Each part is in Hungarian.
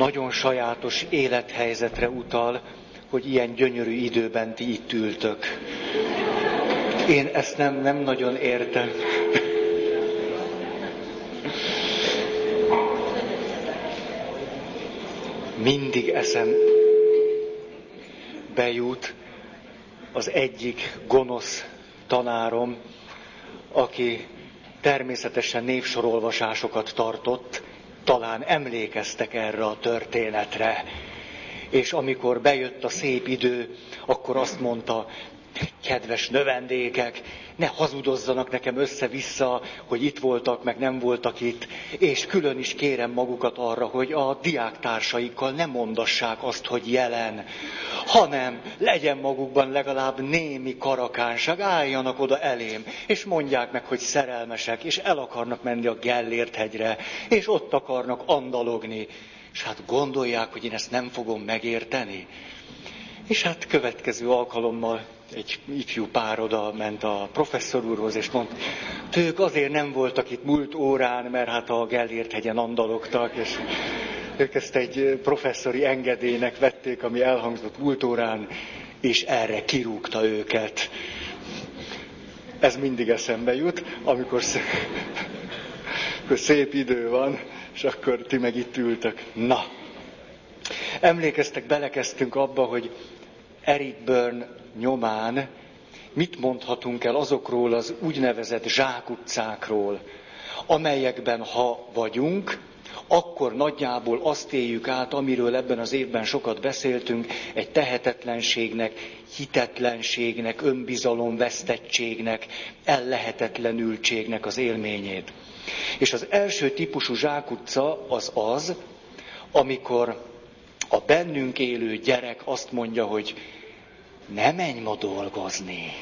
nagyon sajátos élethelyzetre utal, hogy ilyen gyönyörű időben ti itt ültök. Én ezt nem, nem nagyon értem. Mindig eszem bejut az egyik gonosz tanárom, aki természetesen névsorolvasásokat tartott, talán emlékeztek erre a történetre. És amikor bejött a szép idő, akkor azt mondta, kedves növendékek, ne hazudozzanak nekem össze-vissza, hogy itt voltak, meg nem voltak itt, és külön is kérem magukat arra, hogy a diáktársaikkal ne mondassák azt, hogy jelen, hanem legyen magukban legalább némi karakánság, álljanak oda elém, és mondják meg, hogy szerelmesek, és el akarnak menni a Gellért hegyre, és ott akarnak andalogni. És hát gondolják, hogy én ezt nem fogom megérteni. És hát következő alkalommal egy ifjú pár oda ment a professzor úrhoz, és mondta, ők azért nem voltak itt múlt órán, mert hát a Gellért hegyen andalogtak, és ők ezt egy professzori engedélynek vették, ami elhangzott múlt órán, és erre kirúgta őket. Ez mindig eszembe jut, amikor szép, amikor szép idő van, és akkor ti meg itt ültök. Na, emlékeztek, belekezdtünk abba, hogy Eric Byrne nyomán mit mondhatunk el azokról az úgynevezett zsákutcákról, amelyekben ha vagyunk, akkor nagyjából azt éljük át, amiről ebben az évben sokat beszéltünk, egy tehetetlenségnek, hitetlenségnek, önbizalomvesztettségnek, ellehetetlenültségnek az élményét. És az első típusú zsákutca az az, amikor a bennünk élő gyerek azt mondja, hogy ne menj ma dolgozni.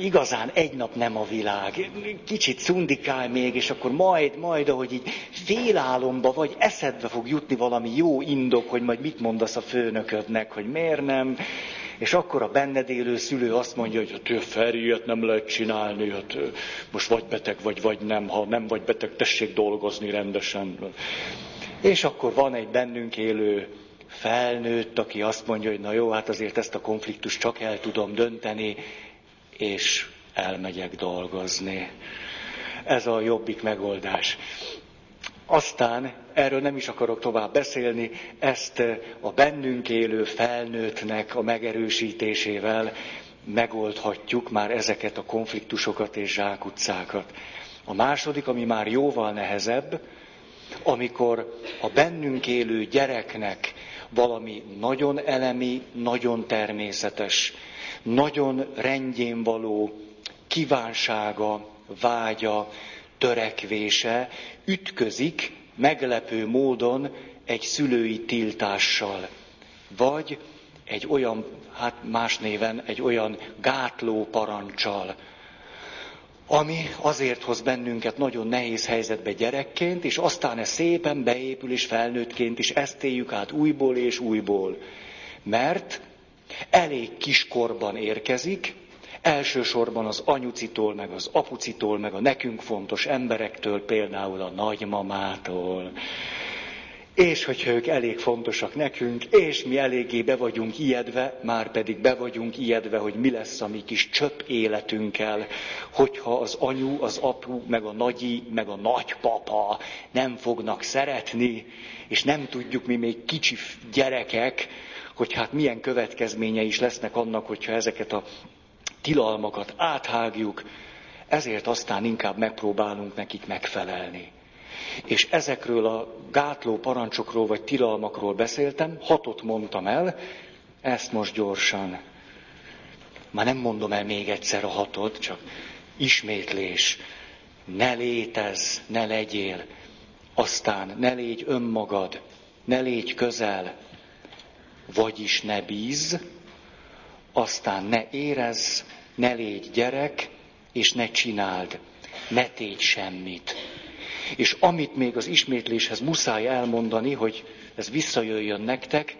Igazán egy nap nem a világ. Kicsit szundikál még, és akkor majd, majd, ahogy így félálomba vagy, eszedbe fog jutni valami jó indok, hogy majd mit mondasz a főnöködnek, hogy miért nem. És akkor a benned élő szülő azt mondja, hogy hát Feri, ilyet nem lehet csinálni, hát most vagy beteg vagy, vagy nem. Ha nem vagy beteg, tessék dolgozni rendesen. És akkor van egy bennünk élő felnőtt, aki azt mondja, hogy na jó, hát azért ezt a konfliktust csak el tudom dönteni, és elmegyek dolgozni. Ez a jobbik megoldás. Aztán, erről nem is akarok tovább beszélni, ezt a bennünk élő felnőttnek a megerősítésével megoldhatjuk már ezeket a konfliktusokat és zsákutcákat. A második, ami már jóval nehezebb, amikor a bennünk élő gyereknek valami nagyon elemi, nagyon természetes, nagyon rendjén való kívánsága, vágya, törekvése ütközik meglepő módon egy szülői tiltással, vagy egy olyan, hát más néven, egy olyan gátló parancsal, ami azért hoz bennünket nagyon nehéz helyzetbe gyerekként, és aztán ez szépen beépül, és felnőttként is ezt éljük át újból és újból. Mert elég kiskorban érkezik, elsősorban az anyucitól, meg az apucitól, meg a nekünk fontos emberektől, például a nagymamától, és hogyha ők elég fontosak nekünk, és mi eléggé be vagyunk ijedve, már pedig be vagyunk ijedve, hogy mi lesz a mi kis csöpp életünkkel, hogyha az anyu, az apu, meg a nagyi, meg a nagypapa nem fognak szeretni, és nem tudjuk mi még kicsi gyerekek, hogy hát milyen következményei is lesznek annak, hogyha ezeket a tilalmakat áthágjuk, ezért aztán inkább megpróbálunk nekik megfelelni. És ezekről a gátló parancsokról vagy tilalmakról beszéltem, hatot mondtam el, ezt most gyorsan. Már nem mondom el még egyszer a hatot, csak ismétlés. Ne létez, ne legyél. Aztán ne légy önmagad, ne légy közel, vagyis ne bíz, aztán ne érezz, ne légy gyerek, és ne csináld, ne tégy semmit. És amit még az ismétléshez muszáj elmondani, hogy ez visszajöjjön nektek,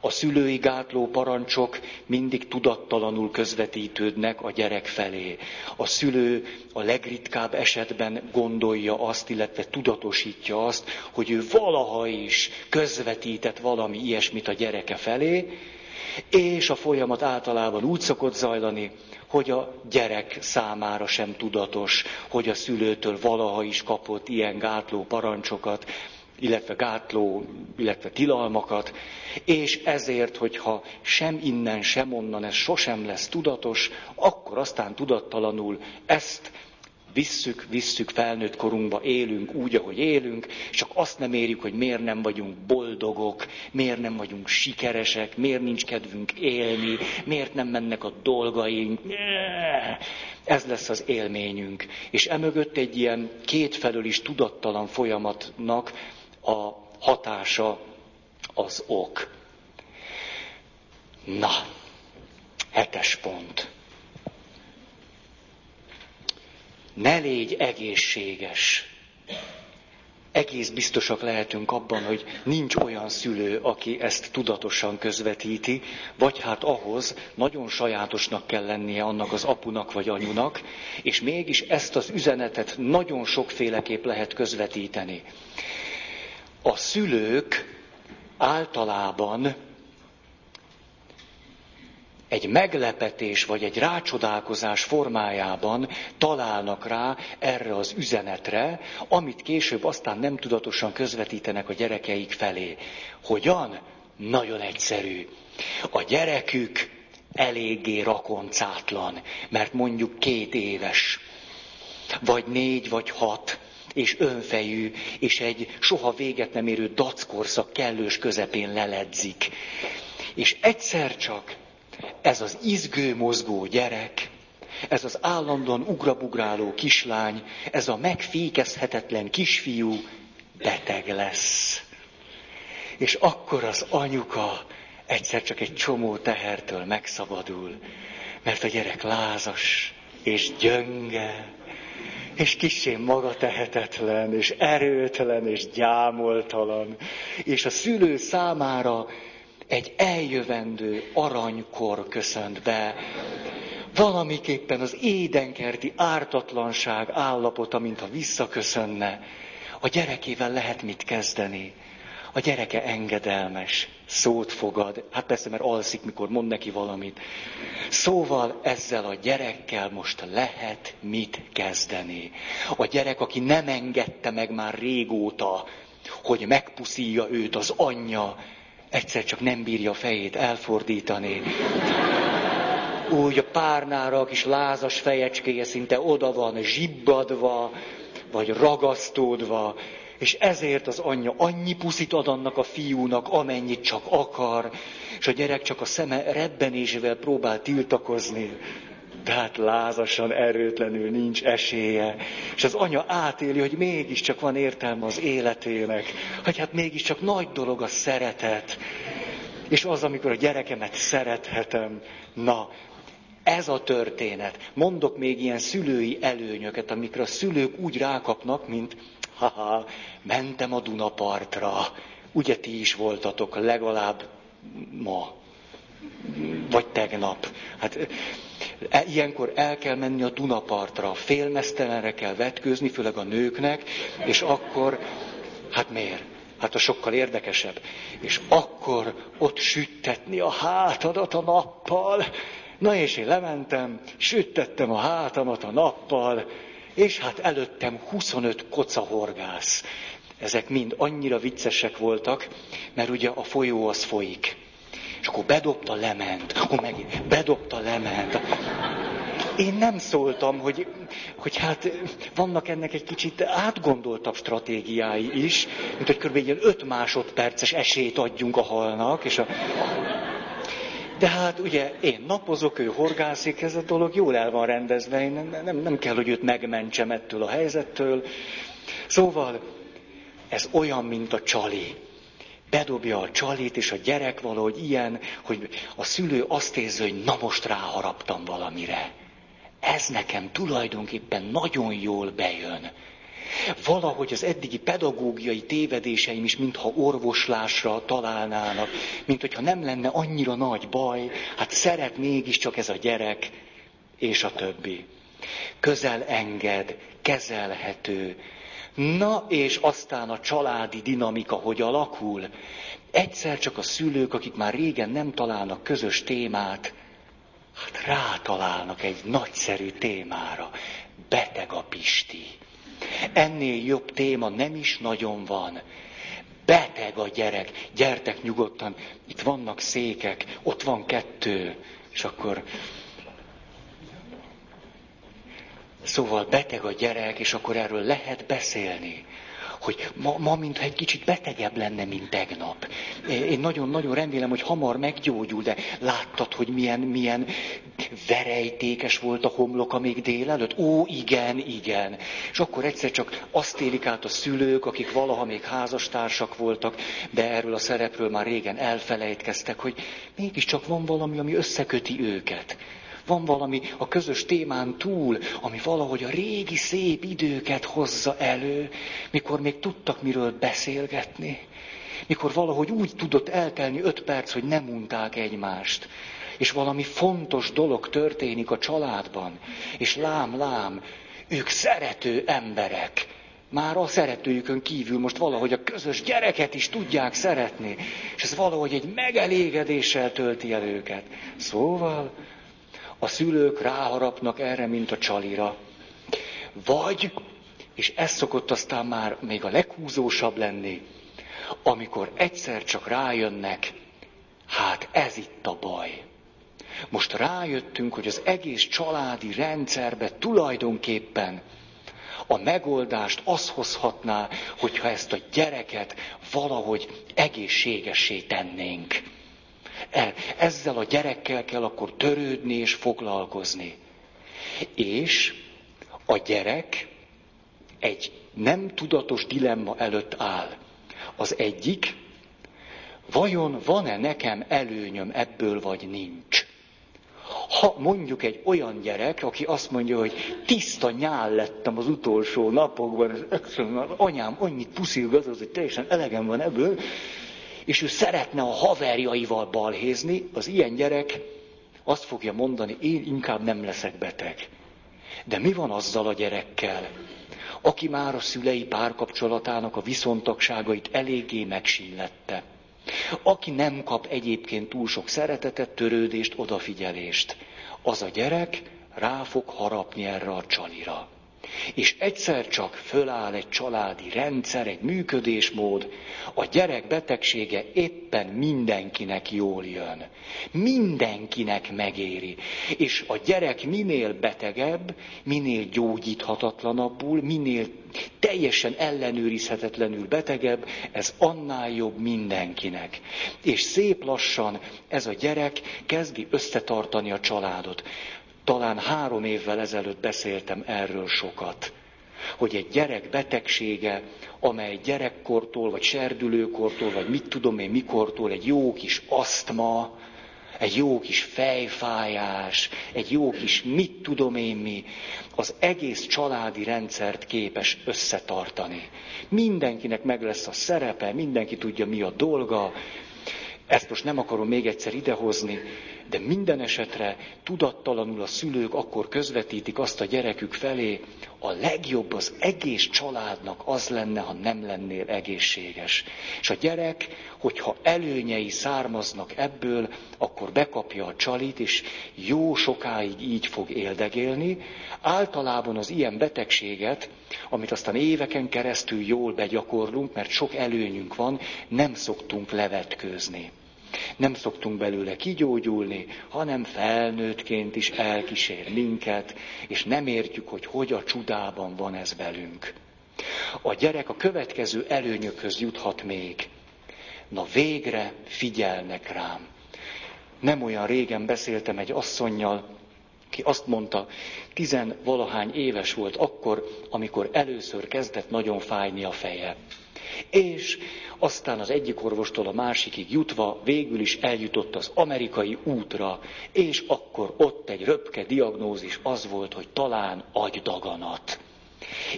A szülői gátló parancsok mindig tudattalanul közvetítődnek a gyerek felé. A szülő a legritkább esetben gondolja azt, illetve tudatosítja azt, hogy ő valaha is közvetített valami ilyesmit a gyereke felé, és a folyamat általában úgy szokott zajlani, hogy a gyerek számára sem tudatos, hogy a szülőtől valaha is kapott ilyen gátló parancsokat, illetve gátló, illetve tilalmakat, és ezért, hogyha sem innen, sem onnan ez sosem lesz tudatos, akkor aztán tudattalanul ezt visszük, visszük felnőtt korunkba, élünk úgy, ahogy élünk, csak azt nem érjük, hogy miért nem vagyunk boldogok, miért nem vagyunk sikeresek, miért nincs kedvünk élni, miért nem mennek a dolgaink. Ez lesz az élményünk. És emögött egy ilyen kétfelől is tudattalan folyamatnak a hatása az ok. Na, hetes pont. Ne légy egészséges. Egész biztosak lehetünk abban, hogy nincs olyan szülő, aki ezt tudatosan közvetíti, vagy hát ahhoz nagyon sajátosnak kell lennie annak az apunak vagy anyunak, és mégis ezt az üzenetet nagyon sokféleképp lehet közvetíteni. A szülők általában egy meglepetés vagy egy rácsodálkozás formájában találnak rá erre az üzenetre, amit később aztán nem tudatosan közvetítenek a gyerekeik felé. Hogyan? Nagyon egyszerű. A gyerekük eléggé rakoncátlan, mert mondjuk két éves, vagy négy, vagy hat, és önfejű, és egy soha véget nem érő dackorszak kellős közepén leledzik. És egyszer csak ez az izgő, mozgó gyerek, ez az állandóan ugrabugráló kislány, ez a megfékezhetetlen kisfiú beteg lesz. És akkor az anyuka egyszer csak egy csomó tehertől megszabadul, mert a gyerek lázas és gyönge, és kissé maga tehetetlen, és erőtlen, és gyámoltalan, és a szülő számára egy eljövendő aranykor köszönt be. Valamiképpen az édenkerti ártatlanság állapota, mintha visszaköszönne. A gyerekével lehet mit kezdeni. A gyereke engedelmes, szót fogad, hát persze, mert alszik, mikor mond neki valamit. Szóval ezzel a gyerekkel most lehet mit kezdeni. A gyerek, aki nem engedte meg már régóta, hogy megpuszíja őt az anyja, egyszer csak nem bírja a fejét elfordítani. Úgy a párnára a kis lázas fejecskéje szinte oda van zsibbadva, vagy ragasztódva, és ezért az anyja annyi puszit ad annak a fiúnak, amennyit csak akar, és a gyerek csak a szeme rebbenésével próbál tiltakozni tehát lázasan, erőtlenül nincs esélye. És az anya átéli, hogy mégiscsak van értelme az életének, hogy hát mégiscsak nagy dolog a szeretet. És az, amikor a gyerekemet szerethetem, na, ez a történet. Mondok még ilyen szülői előnyöket, amikre a szülők úgy rákapnak, mint haha, mentem a Dunapartra. Ugye ti is voltatok legalább ma, vagy tegnap. Hát ilyenkor el kell menni a Dunapartra, félmeztelenre kell vetkőzni, főleg a nőknek, és akkor, hát miért? Hát a sokkal érdekesebb. És akkor ott süttetni a hátadat a nappal. Na és én lementem, süttettem a hátamat a nappal, és hát előttem 25 kocahorgász. Ezek mind annyira viccesek voltak, mert ugye a folyó az folyik. És akkor bedobta, lement, akkor megint bedobta, lement. Én nem szóltam, hogy, hogy hát vannak ennek egy kicsit átgondoltabb stratégiái is, mint hogy kb. egy 5 másodperces esélyt adjunk a halnak, és a... De hát ugye én napozok, ő horgászik, ez a dolog jól el van rendezve, én nem, nem, nem kell, hogy őt megmentsem ettől a helyzettől. Szóval ez olyan, mint a csali bedobja a csalit, és a gyerek valahogy ilyen, hogy a szülő azt érzi, hogy na most ráharaptam valamire. Ez nekem tulajdonképpen nagyon jól bejön. Valahogy az eddigi pedagógiai tévedéseim is mintha orvoslásra találnának, mint hogyha nem lenne annyira nagy baj, hát szeret mégiscsak ez a gyerek, és a többi. Közel enged, kezelhető. Na, és aztán a családi dinamika hogy alakul. Egyszer csak a szülők, akik már régen nem találnak közös témát, hát rátalálnak egy nagyszerű témára. Beteg a Pisti. Ennél jobb téma nem is nagyon van. Beteg a gyerek. Gyertek nyugodtan, itt vannak székek, ott van kettő. És akkor Szóval beteg a gyerek, és akkor erről lehet beszélni. Hogy ma, ma mintha egy kicsit betegebb lenne, mint tegnap. Én nagyon-nagyon remélem, hogy hamar meggyógyul, de láttad, hogy milyen, milyen verejtékes volt a homloka még délelőtt? Ó, igen, igen. És akkor egyszer csak azt élik át a szülők, akik valaha még házastársak voltak, de erről a szerepről már régen elfelejtkeztek, hogy mégiscsak van valami, ami összeköti őket. Van valami a közös témán túl, ami valahogy a régi szép időket hozza elő, mikor még tudtak miről beszélgetni. Mikor valahogy úgy tudott eltelni öt perc, hogy nem unták egymást. És valami fontos dolog történik a családban. És lám, lám, ők szerető emberek. Már a szeretőjükön kívül most valahogy a közös gyereket is tudják szeretni. És ez valahogy egy megelégedéssel tölti el őket. Szóval a szülők ráharapnak erre, mint a csalira. Vagy, és ez szokott aztán már még a leghúzósabb lenni, amikor egyszer csak rájönnek, hát ez itt a baj. Most rájöttünk, hogy az egész családi rendszerbe tulajdonképpen a megoldást az hozhatná, hogyha ezt a gyereket valahogy egészségessé tennénk. El. Ezzel a gyerekkel kell akkor törődni és foglalkozni. És a gyerek egy nem tudatos dilemma előtt áll. Az egyik, vajon van-e nekem előnyöm ebből, vagy nincs? Ha mondjuk egy olyan gyerek, aki azt mondja, hogy tiszta nyál lettem az utolsó napokban, anyám annyit puszilgatott, hogy teljesen elegem van ebből, és ő szeretne a haverjaival balhézni, az ilyen gyerek azt fogja mondani, én inkább nem leszek beteg. De mi van azzal a gyerekkel, aki már a szülei párkapcsolatának a viszontagságait eléggé megsillette? Aki nem kap egyébként túl sok szeretetet, törődést, odafigyelést. Az a gyerek rá fog harapni erre a csalira. És egyszer csak föláll egy családi rendszer, egy működésmód, a gyerek betegsége éppen mindenkinek jól jön. Mindenkinek megéri. És a gyerek minél betegebb, minél gyógyíthatatlanabbul, minél teljesen ellenőrizhetetlenül betegebb, ez annál jobb mindenkinek. És szép lassan ez a gyerek kezdi összetartani a családot. Talán három évvel ezelőtt beszéltem erről sokat, hogy egy gyerek betegsége, amely gyerekkortól, vagy serdülőkortól, vagy mit tudom én mikortól, egy jó kis asztma, egy jó kis fejfájás, egy jó kis mit tudom én mi, az egész családi rendszert képes összetartani. Mindenkinek meg lesz a szerepe, mindenki tudja mi a dolga, ezt most nem akarom még egyszer idehozni, de minden esetre tudattalanul a szülők akkor közvetítik azt a gyerekük felé, a legjobb az egész családnak az lenne, ha nem lennél egészséges. És a gyerek, hogyha előnyei származnak ebből, akkor bekapja a csalit, és jó sokáig így fog éldegélni. Általában az ilyen betegséget, amit aztán éveken keresztül jól begyakorlunk, mert sok előnyünk van, nem szoktunk levetkőzni. Nem szoktunk belőle kigyógyulni, hanem felnőttként is elkísér minket, és nem értjük, hogy hogy a csodában van ez velünk. A gyerek a következő előnyökhöz juthat még. Na végre figyelnek rám. Nem olyan régen beszéltem egy asszonynal, ki azt mondta, tizenvalahány éves volt akkor, amikor először kezdett nagyon fájni a feje. És aztán az egyik orvostól a másikig jutva végül is eljutott az amerikai útra, és akkor ott egy röpke diagnózis az volt, hogy talán agydaganat.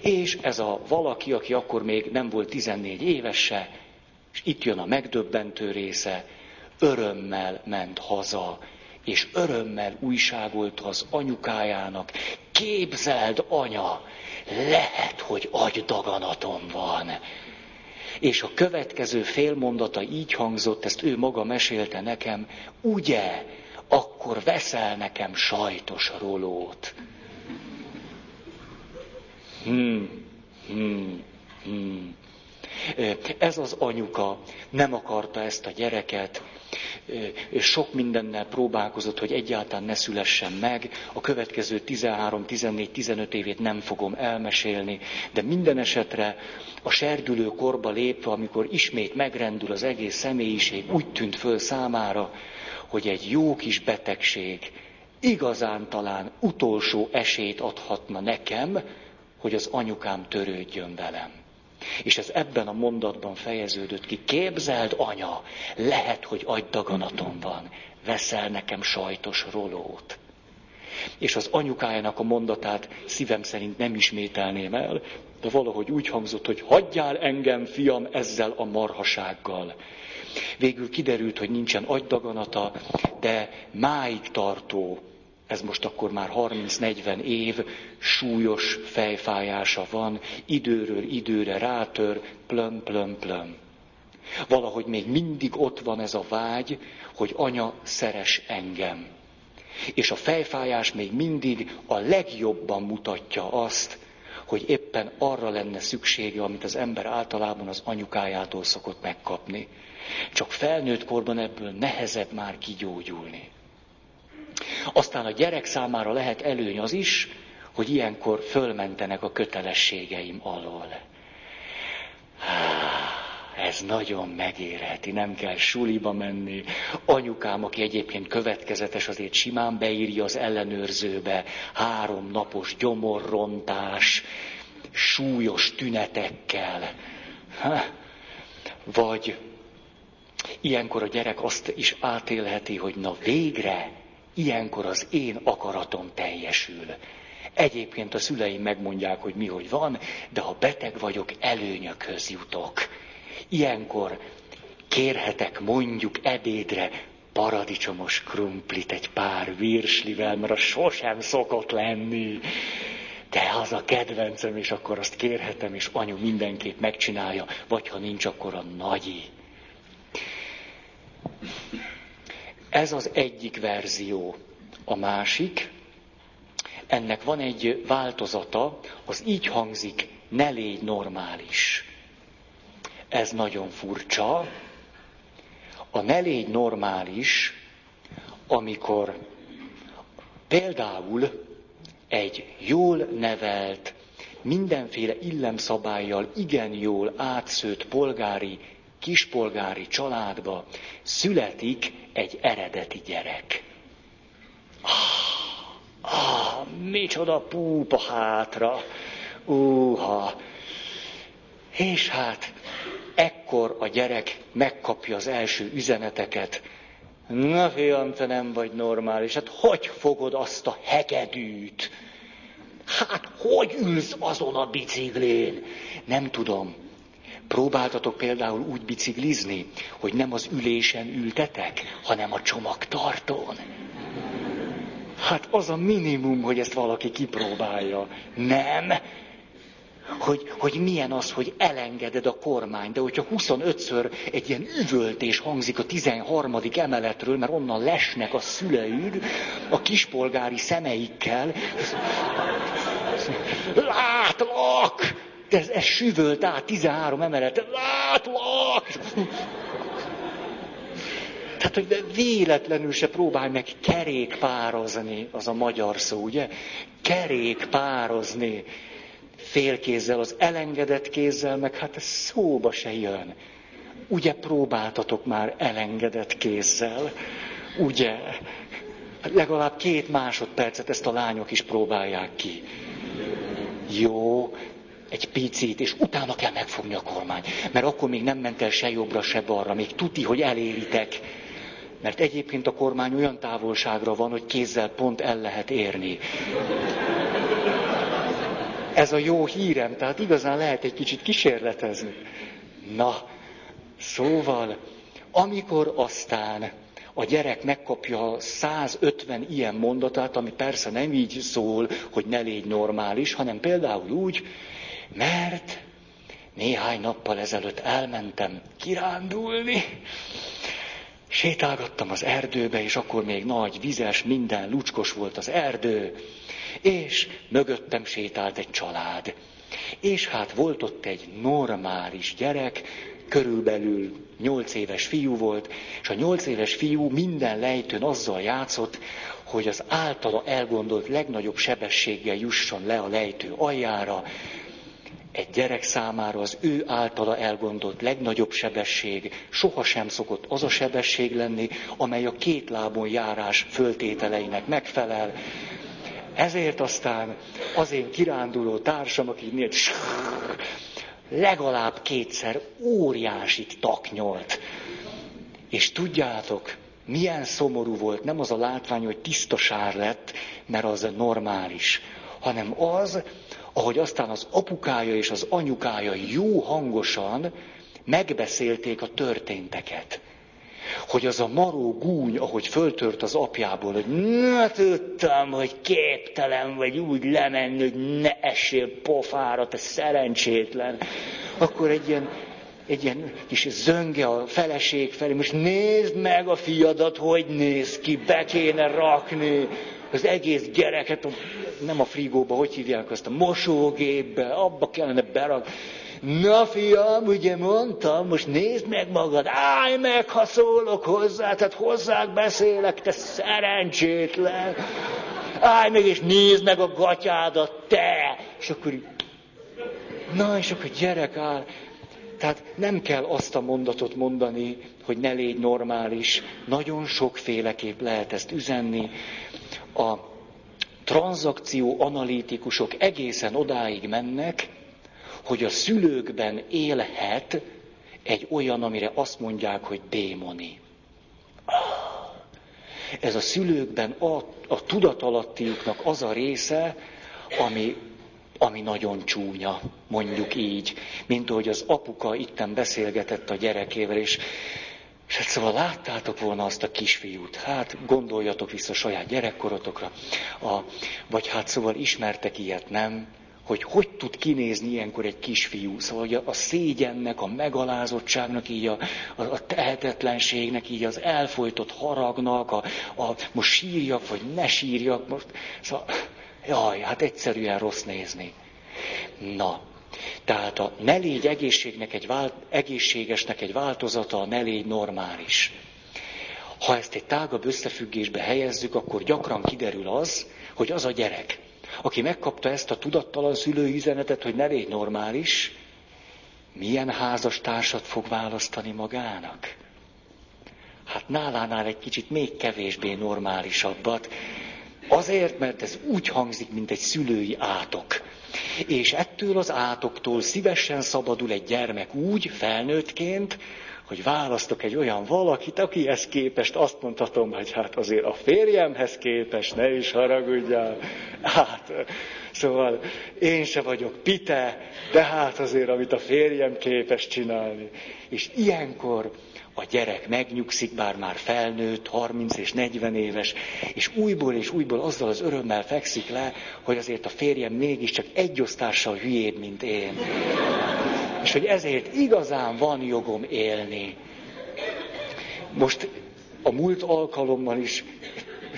És ez a valaki, aki akkor még nem volt 14 évese, és itt jön a megdöbbentő része, örömmel ment haza, és örömmel újságolta az anyukájának, képzeld anya, lehet, hogy agydaganatom van. És a következő félmondata így hangzott, ezt ő maga mesélte nekem, ugye, akkor veszel nekem sajtos rolót. Hmm, hmm, hmm. Ez az anyuka nem akarta ezt a gyereket, sok mindennel próbálkozott, hogy egyáltalán ne szülessen meg. A következő 13, 14, 15 évét nem fogom elmesélni, de minden esetre a serdülő korba lépve, amikor ismét megrendül az egész személyiség, úgy tűnt föl számára, hogy egy jó kis betegség igazán talán utolsó esélyt adhatna nekem, hogy az anyukám törődjön velem. És ez ebben a mondatban fejeződött ki. Képzeld, anya, lehet, hogy agydaganatom van. Veszel nekem sajtos rolót. És az anyukájának a mondatát szívem szerint nem ismételném el, de valahogy úgy hangzott, hogy hagyjál engem, fiam, ezzel a marhasággal. Végül kiderült, hogy nincsen agydaganata, de máig tartó ez most akkor már 30-40 év, súlyos fejfájása van, időről időre rátör, plöm, plöm, plöm. Valahogy még mindig ott van ez a vágy, hogy anya szeres engem. És a fejfájás még mindig a legjobban mutatja azt, hogy éppen arra lenne szüksége, amit az ember általában az anyukájától szokott megkapni. Csak felnőtt korban ebből nehezebb már kigyógyulni. Aztán a gyerek számára lehet előny az is, hogy ilyenkor fölmentenek a kötelességeim alól. Ez nagyon megérheti, nem kell suliba menni. Anyukám, aki egyébként következetes, azért simán beírja az ellenőrzőbe három napos gyomorrontás, súlyos tünetekkel. Vagy ilyenkor a gyerek azt is átélheti, hogy na végre ilyenkor az én akaratom teljesül. Egyébként a szüleim megmondják, hogy mi hogy van, de ha beteg vagyok, előnyökhöz jutok. Ilyenkor kérhetek mondjuk ebédre paradicsomos krumplit egy pár virslivel, mert az sosem szokott lenni. De az a kedvencem, és akkor azt kérhetem, és anyu mindenképp megcsinálja, vagy ha nincs, akkor a nagyi. Ez az egyik verzió. A másik, ennek van egy változata, az így hangzik, ne légy normális. Ez nagyon furcsa. A ne légy normális, amikor például egy jól nevelt, mindenféle illemszabályjal igen jól átszőtt polgári kispolgári családba születik egy eredeti gyerek. Ah, ah, micsoda púpa hátra, úha. És hát ekkor a gyerek megkapja az első üzeneteket. Na fiam, te nem vagy normális, hát hogy fogod azt a hegedűt? Hát hogy ülsz azon a biciklén? Nem tudom, Próbáltatok például úgy biciklizni, hogy nem az ülésen ültetek, hanem a csomagtartón. Hát az a minimum, hogy ezt valaki kipróbálja. Nem. Hogy, hogy milyen az, hogy elengeded a kormány, de hogyha 25-ször egy ilyen üvöltés hangzik a 13. emeletről, mert onnan lesnek a szüleid a kispolgári szemeikkel, látlak! De ez, ez süvölt át 13 emelet, látlak! Tehát, hogy véletlenül se próbálj meg kerékpározni, az a magyar szó, ugye? Kerékpározni félkézzel, az elengedett kézzel, meg hát ez szóba se jön. Ugye próbáltatok már elengedett kézzel? Ugye? Legalább két másodpercet ezt a lányok is próbálják ki. Jó, egy picit, és utána kell megfogni a kormány. Mert akkor még nem ment el se jobbra, se balra, még tuti, hogy eléritek. Mert egyébként a kormány olyan távolságra van, hogy kézzel pont el lehet érni. Ez a jó hírem, tehát igazán lehet egy kicsit kísérletezni. Na, szóval, amikor aztán a gyerek megkapja 150 ilyen mondatát, ami persze nem így szól, hogy ne légy normális, hanem például úgy, mert néhány nappal ezelőtt elmentem kirándulni, sétálgattam az erdőbe, és akkor még nagy, vizes, minden lucskos volt az erdő, és mögöttem sétált egy család. És hát volt ott egy normális gyerek, körülbelül nyolc éves fiú volt, és a nyolc éves fiú minden lejtőn azzal játszott, hogy az általa elgondolt legnagyobb sebességgel jusson le a lejtő aljára. Egy gyerek számára az ő általa elgondolt legnagyobb sebesség sohasem szokott az a sebesség lenni, amely a két lábon járás föltételeinek megfelel. Ezért aztán az én kiránduló társam, aki nélt, legalább kétszer óriásit taknyolt. És tudjátok, milyen szomorú volt, nem az a látvány, hogy tiszta lett, mert az normális, hanem az, ahogy aztán az apukája és az anyukája jó hangosan megbeszélték a történteket hogy az a maró gúny, ahogy föltört az apjából, hogy na tudtam, hogy képtelen vagy úgy lemenni, hogy ne essél pofára, te szerencsétlen. Akkor egy ilyen, egy ilyen kis zönge a feleség felé, most nézd meg a fiadat, hogy néz ki, be kéne rakni az egész gyereket, nem a frigóba, hogy hívják azt, a mosógépbe, abba kellene berakni. Na fiam, ugye mondtam, most nézd meg magad, állj meg, ha szólok hozzá, tehát hozzák beszélek, te szerencsétlen. Állj meg, és nézd meg a gatyádat, te! És akkor na, és akkor gyerek áll. Tehát nem kell azt a mondatot mondani, hogy ne légy normális. Nagyon sokféleképp lehet ezt üzenni. A tranzakció analitikusok egészen odáig mennek, hogy a szülőkben élhet egy olyan, amire azt mondják, hogy démoni. Ez a szülőkben a, a tudatalattiuknak az a része, ami, ami nagyon csúnya, mondjuk így, mint ahogy az apuka itten beszélgetett a gyerekével, és, és hát szóval láttátok volna azt a kisfiút, hát gondoljatok vissza saját gyerekkorotokra, a, vagy hát szóval ismertek ilyet, nem? hogy hogy tud kinézni ilyenkor egy kisfiú. Szóval hogy a szégyennek, a megalázottságnak, így a, a, a tehetetlenségnek, így az elfolytott haragnak, a, a most sírjak, vagy ne sírjak, most, szóval, jaj, hát egyszerűen rossz nézni. Na, tehát a ne légy egészségnek egy vált, egészségesnek egy változata, a ne légy normális. Ha ezt egy tágabb összefüggésbe helyezzük, akkor gyakran kiderül az, hogy az a gyerek, aki megkapta ezt a tudattalan szülői üzenetet, hogy ne légy normális, milyen házastársat fog választani magának? Hát nálánál egy kicsit még kevésbé normálisabbat. Azért, mert ez úgy hangzik, mint egy szülői átok. És ettől az átoktól szívesen szabadul egy gyermek úgy, felnőttként, hogy választok egy olyan valakit, akihez képest azt mondhatom, hogy hát azért a férjemhez képest ne is haragudjál. Hát, szóval én se vagyok pite, de hát azért, amit a férjem képes csinálni. És ilyenkor a gyerek megnyugszik, bár már felnőtt, 30 és 40 éves, és újból és újból azzal az örömmel fekszik le, hogy azért a férjem mégiscsak egy osztással hülyébb, mint én és hogy ezért igazán van jogom élni. Most a múlt alkalommal is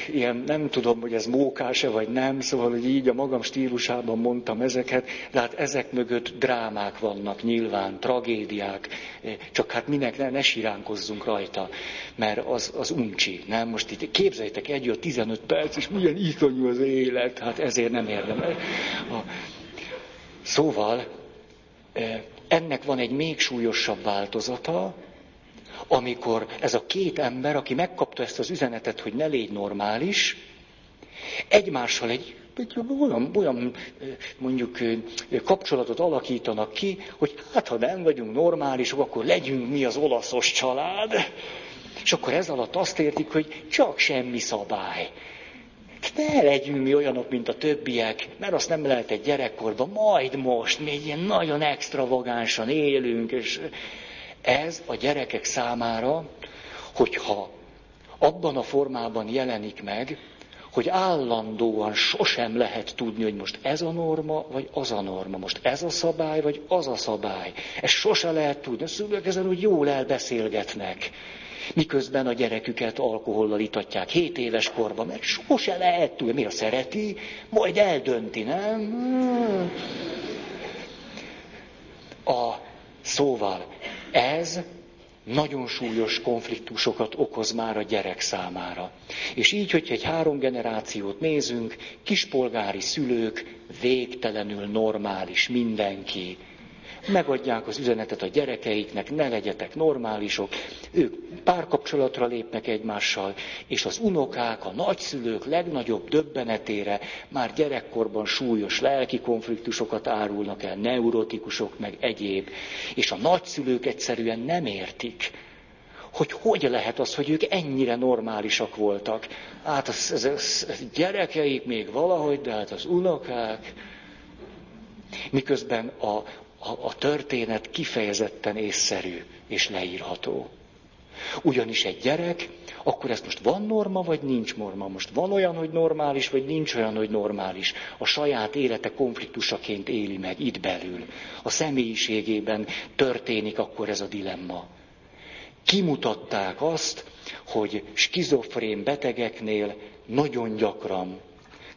ilyen, nem tudom, hogy ez mókás-e vagy nem, szóval, hogy így a magam stílusában mondtam ezeket, de hát ezek mögött drámák vannak nyilván, tragédiák, csak hát minek ne, ne siránkozzunk rajta, mert az, az uncsi, nem? Most itt képzeljétek egy a 15 perc, és milyen iszonyú az élet, hát ezért nem érdemes. Szóval, eh, ennek van egy még súlyosabb változata, amikor ez a két ember, aki megkapta ezt az üzenetet, hogy ne légy normális, egymással egy, egy olyan, olyan mondjuk kapcsolatot alakítanak ki, hogy hát ha nem vagyunk normálisok, akkor legyünk mi az olaszos család. És akkor ez alatt azt értik, hogy csak semmi szabály. Ne legyünk mi olyanok, mint a többiek, mert azt nem lehet egy gyerekkorban, majd most, még ilyen nagyon extravagánsan élünk, és ez a gyerekek számára, hogyha abban a formában jelenik meg, hogy állandóan sosem lehet tudni, hogy most ez a norma, vagy az a norma, most ez a szabály, vagy az a szabály. Ez sose lehet tudni. A szülők ezen úgy jól elbeszélgetnek. Miközben a gyereküket alkohollal itatják 7 éves korban, mert sose lehet tudni, mi a szereti, majd eldönti, nem? A, szóval ez nagyon súlyos konfliktusokat okoz már a gyerek számára. És így, hogyha egy három generációt nézünk, kispolgári szülők, végtelenül normális mindenki, megadják az üzenetet a gyerekeiknek, ne legyetek normálisok, ők párkapcsolatra lépnek egymással, és az unokák, a nagyszülők legnagyobb döbbenetére már gyerekkorban súlyos lelki konfliktusokat árulnak el, neurotikusok, meg egyéb, és a nagyszülők egyszerűen nem értik, hogy hogy lehet az, hogy ők ennyire normálisak voltak. Hát az, az, az gyerekeik még valahogy, de hát az unokák, miközben a, a, a történet kifejezetten észszerű és leírható. Ugyanis egy gyerek, akkor ezt most van norma, vagy nincs norma? Most van olyan, hogy normális, vagy nincs olyan, hogy normális? A saját élete konfliktusaként éli meg itt belül. A személyiségében történik akkor ez a dilemma. Kimutatták azt, hogy skizofrén betegeknél nagyon gyakran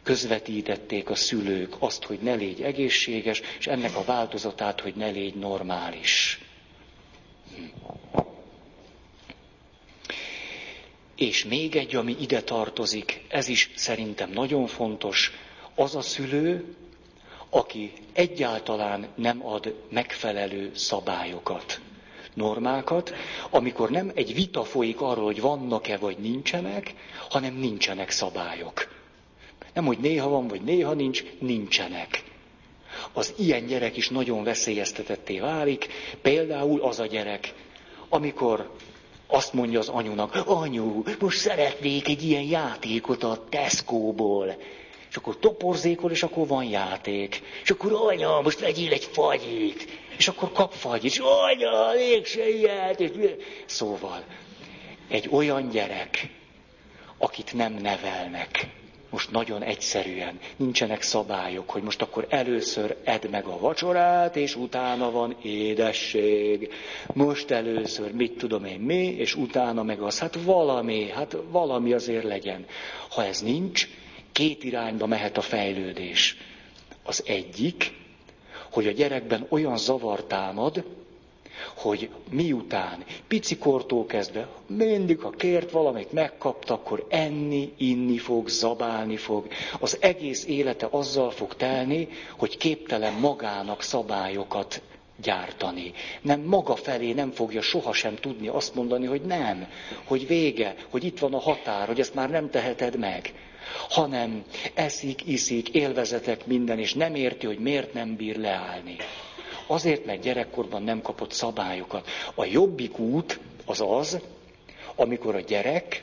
közvetítették a szülők azt, hogy ne légy egészséges, és ennek a változatát, hogy ne légy normális. És még egy, ami ide tartozik, ez is szerintem nagyon fontos, az a szülő, aki egyáltalán nem ad megfelelő szabályokat, normákat, amikor nem egy vita folyik arról, hogy vannak-e vagy nincsenek, hanem nincsenek szabályok. Nem, hogy néha van, vagy néha nincs, nincsenek. Az ilyen gyerek is nagyon veszélyeztetetté válik, például az a gyerek, amikor azt mondja az anyunak, anyu, most szeretnék egy ilyen játékot a Tesco-ból. És akkor toporzékol, és akkor van játék. És akkor anya, most vegyél egy fagyit. És akkor kap fagyit. És anya, mégse ilyet. És... Szóval, egy olyan gyerek, akit nem nevelnek, most nagyon egyszerűen, nincsenek szabályok, hogy most akkor először edd meg a vacsorát, és utána van édesség. Most először mit tudom én mi, és utána meg az, hát valami, hát valami azért legyen. Ha ez nincs, két irányba mehet a fejlődés. Az egyik, hogy a gyerekben olyan zavar támad, hogy miután picikortól kezdve mindig, ha kért valamit, megkapta, akkor enni, inni fog, zabálni fog. Az egész élete azzal fog telni, hogy képtelen magának szabályokat gyártani. Nem maga felé nem fogja sohasem tudni azt mondani, hogy nem, hogy vége, hogy itt van a határ, hogy ezt már nem teheted meg hanem eszik, iszik, élvezetek minden, és nem érti, hogy miért nem bír leállni. Azért, mert gyerekkorban nem kapott szabályokat. A jobbik út az az, amikor a gyerek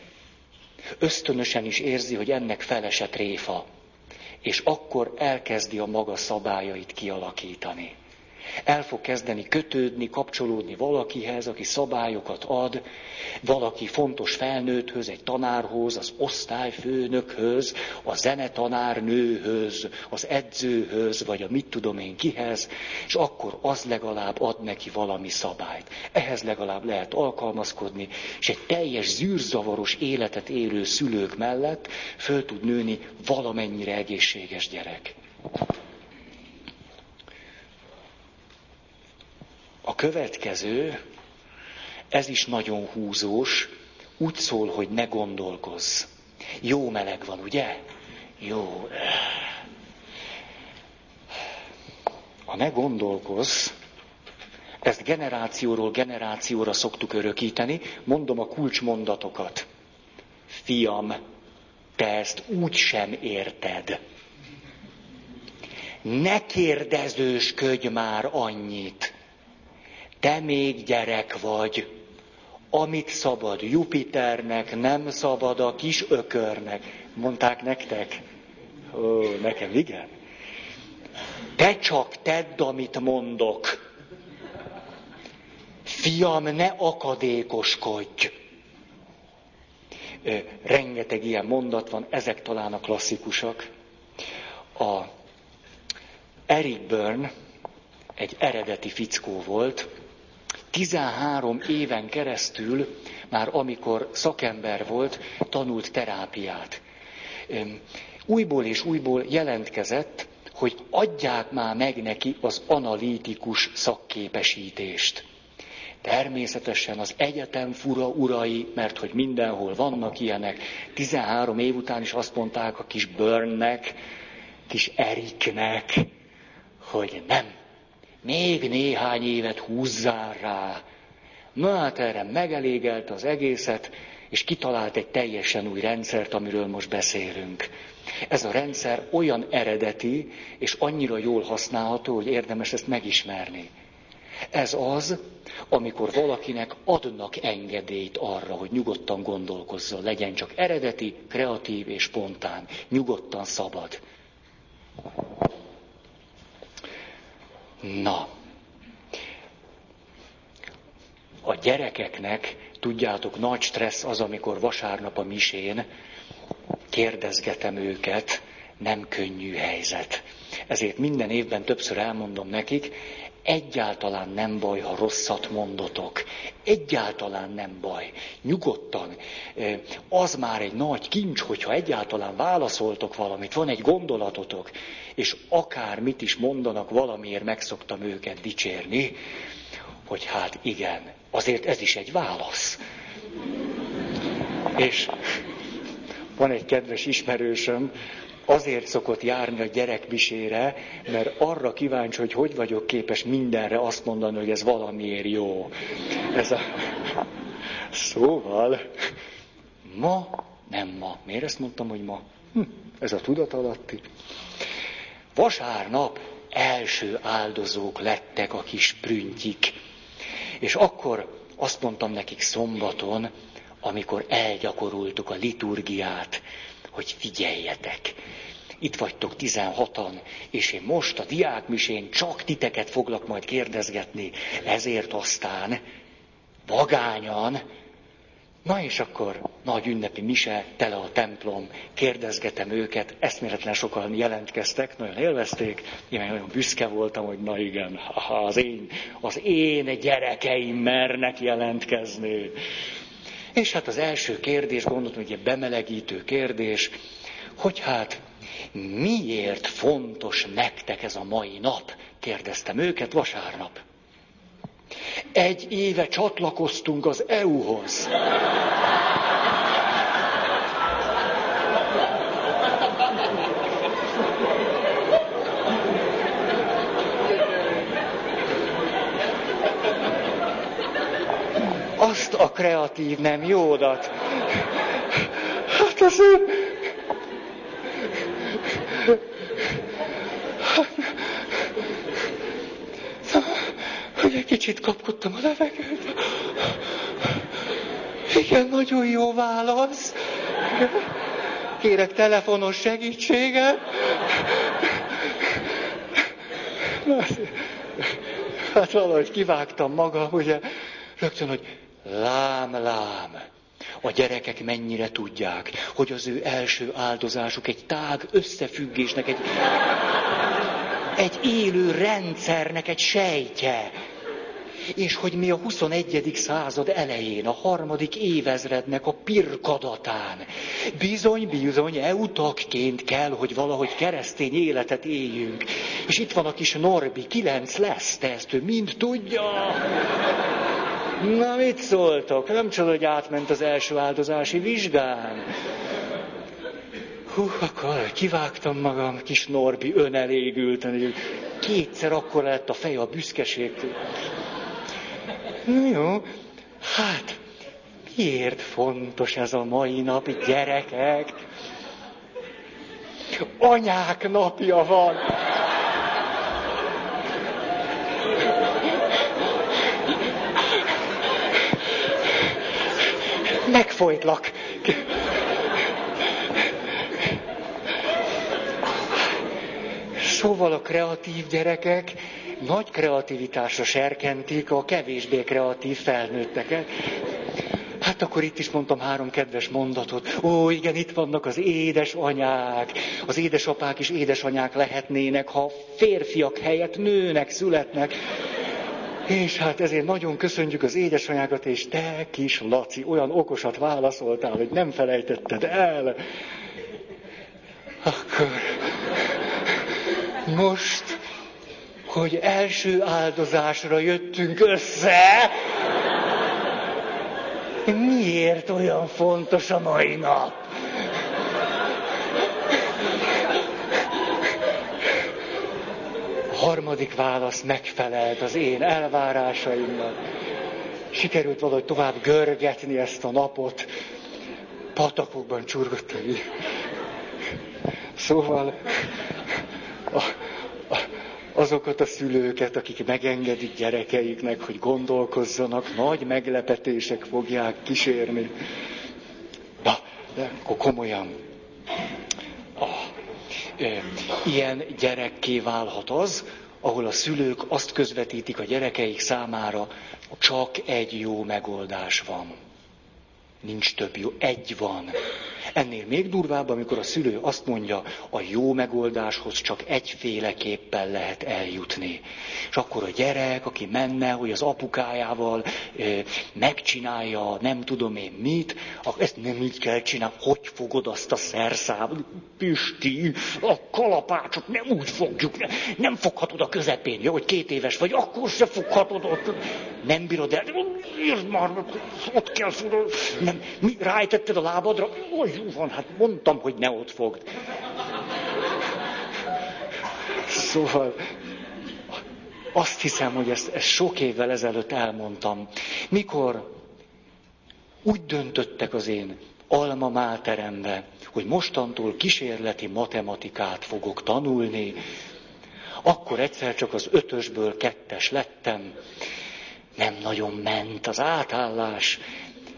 ösztönösen is érzi, hogy ennek felesett réfa, és akkor elkezdi a maga szabályait kialakítani. El fog kezdeni kötődni, kapcsolódni valakihez, aki szabályokat ad, valaki fontos felnőtthöz, egy tanárhoz, az osztályfőnökhöz, a zenetanárnőhöz, az edzőhöz, vagy a mit tudom én kihez, és akkor az legalább ad neki valami szabályt. Ehhez legalább lehet alkalmazkodni, és egy teljes zűrzavaros életet élő szülők mellett föl tud nőni valamennyire egészséges gyerek. A következő, ez is nagyon húzós, úgy szól, hogy ne gondolkozz. Jó meleg van, ugye? Jó. A ne gondolkozz, ezt generációról generációra szoktuk örökíteni, mondom a kulcsmondatokat. Fiam, te ezt úgy sem érted. Ne kérdezősködj már annyit te még gyerek vagy, amit szabad Jupiternek, nem szabad a kis ökörnek. Mondták nektek? Ó, nekem igen. Te csak tedd, amit mondok. Fiam, ne akadékoskodj. Rengeteg ilyen mondat van, ezek talán a klasszikusak. A Eric Byrne egy eredeti fickó volt, 13 éven keresztül, már amikor szakember volt, tanult terápiát. Újból és újból jelentkezett, hogy adják már meg neki az analitikus szakképesítést. Természetesen az egyetem fura urai, mert hogy mindenhol vannak ilyenek, 13 év után is azt mondták a kis Burnnek, kis Eriknek, hogy nem, még néhány évet húzzál rá. Na hát erre megelégelt az egészet, és kitalált egy teljesen új rendszert, amiről most beszélünk. Ez a rendszer olyan eredeti, és annyira jól használható, hogy érdemes ezt megismerni. Ez az, amikor valakinek adnak engedélyt arra, hogy nyugodtan gondolkozzon, legyen csak eredeti, kreatív és spontán, nyugodtan szabad. Na, a gyerekeknek, tudjátok, nagy stressz az, amikor vasárnap a misén kérdezgetem őket, nem könnyű helyzet. Ezért minden évben többször elmondom nekik, egyáltalán nem baj, ha rosszat mondotok. Egyáltalán nem baj. Nyugodtan. Az már egy nagy kincs, hogyha egyáltalán válaszoltok valamit, van egy gondolatotok, és akár mit is mondanak, valamiért megszoktam őket dicsérni, hogy hát igen, azért ez is egy válasz. És van egy kedves ismerősöm, azért szokott járni a gyerekvisére, mert arra kíváncsi, hogy hogy vagyok képes mindenre azt mondani, hogy ez valamiért jó. Ez a... Szóval, ma, nem ma. Miért ezt mondtam, hogy ma? Hm, ez a tudat alatti. Vasárnap első áldozók lettek a kis prüntjik. És akkor azt mondtam nekik szombaton, amikor elgyakorultuk a liturgiát, hogy figyeljetek. Itt vagytok 16-an, és én most a diákmisén csak titeket foglak majd kérdezgetni, ezért aztán vagányan, na és akkor nagy ünnepi mise, tele a templom, kérdezgetem őket, eszméletlen sokan jelentkeztek, nagyon élvezték, én nagyon büszke voltam, hogy na igen, az én, az én gyerekeim mernek jelentkezni. És hát az első kérdés, gondoltam, hogy egy bemelegítő kérdés, hogy hát miért fontos nektek ez a mai nap? Kérdeztem őket vasárnap. Egy éve csatlakoztunk az EU-hoz. Azt a kreatív nem jódat. Hát azért... hogy egy kicsit kapkodtam a levegőt. Igen, nagyon jó válasz. Kérek telefonos segítséget. Hát valahogy kivágtam magam, ugye, rögtön, hogy lám, lám. A gyerekek mennyire tudják, hogy az ő első áldozásuk egy tág összefüggésnek, egy, egy élő rendszernek egy sejtje. És hogy mi a 21. század elején, a harmadik évezrednek a pirkadatán bizony, bizony eutakként kell, hogy valahogy keresztény életet éljünk. És itt van a kis Norbi, kilenc lesz, te ezt ő mind tudja. Na, mit szóltok? Nem csoda, hogy átment az első áldozási vizsgán. Hú, akkor kivágtam magam, kis Norbi önelégülten, kétszer akkor lett a fej a büszkeségtől. Na jó, hát miért fontos ez a mai nap, gyerekek? Anyák napja van. Megfojtlak. Szóval a kreatív gyerekek nagy kreativitásra serkentik a kevésbé kreatív felnőtteket. Hát akkor itt is mondtam három kedves mondatot. Ó, igen, itt vannak az édesanyák. Az édesapák is édesanyák lehetnének, ha férfiak helyett nőnek születnek. És hát ezért nagyon köszönjük az édesanyákat, és te kis Laci, olyan okosat válaszoltál, hogy nem felejtetted el. Akkor most, hogy első áldozásra jöttünk össze, miért olyan fontos a mai nap? Harmadik válasz megfelelt az én elvárásaimnak. Sikerült valahogy tovább görgetni ezt a napot. Patakokban csurgott Szóval a, a, azokat a szülőket, akik megengedik gyerekeiknek, hogy gondolkozzanak, nagy meglepetések fogják kísérni. Na, de akkor komolyan. Ilyen gyerekké válhat az, ahol a szülők azt közvetítik a gyerekeik számára, csak egy jó megoldás van. Nincs több jó, egy van. Ennél még durvább, amikor a szülő azt mondja, a jó megoldáshoz csak egyféleképpen lehet eljutni. És akkor a gyerek, aki menne, hogy az apukájával e, megcsinálja, nem tudom én mit, ezt nem így kell csinálni, hogy fogod azt a szerszámot? Pisti, a kalapácsot nem úgy fogjuk, nem, nem foghatod a közepén, jó, hogy két éves vagy, akkor se foghatod ott, nem bírod el, írd már, ott kell, nem, mi, rájtetted a lábadra, oly, van, hát mondtam, hogy ne ott fogd. Szóval azt hiszem, hogy ezt, ezt sok évvel ezelőtt elmondtam. Mikor úgy döntöttek az én alma máterembe, hogy mostantól kísérleti matematikát fogok tanulni, akkor egyszer csak az ötösből kettes lettem, nem nagyon ment az átállás,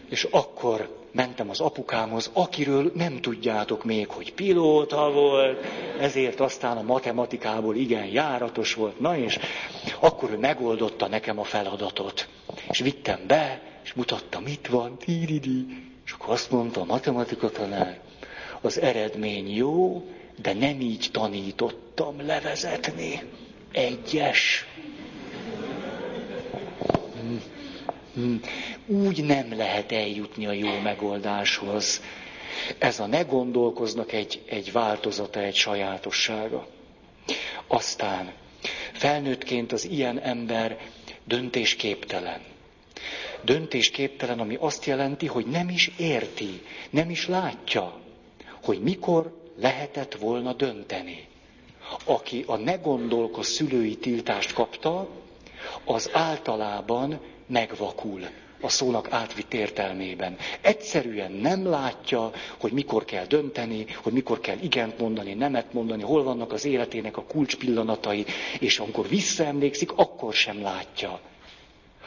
és akkor mentem az apukámhoz, akiről nem tudjátok még, hogy pilóta volt, ezért aztán a matematikából igen járatos volt. Na és akkor ő megoldotta nekem a feladatot. És vittem be, és mutatta, mit van, tíridi. És akkor azt mondta a matematika tanár, az eredmény jó, de nem így tanítottam levezetni. Egyes. Hmm. Úgy nem lehet eljutni a jó megoldáshoz. Ez a ne gondolkoznak egy, egy változata, egy sajátossága. Aztán felnőttként az ilyen ember döntésképtelen. Döntésképtelen, ami azt jelenti, hogy nem is érti, nem is látja, hogy mikor lehetett volna dönteni. Aki a ne gondolkoz szülői tiltást kapta, az általában megvakul a szónak átvitt értelmében. Egyszerűen nem látja, hogy mikor kell dönteni, hogy mikor kell igent mondani, nemet mondani, hol vannak az életének a kulcspillanatai, és amikor visszaemlékszik, akkor sem látja.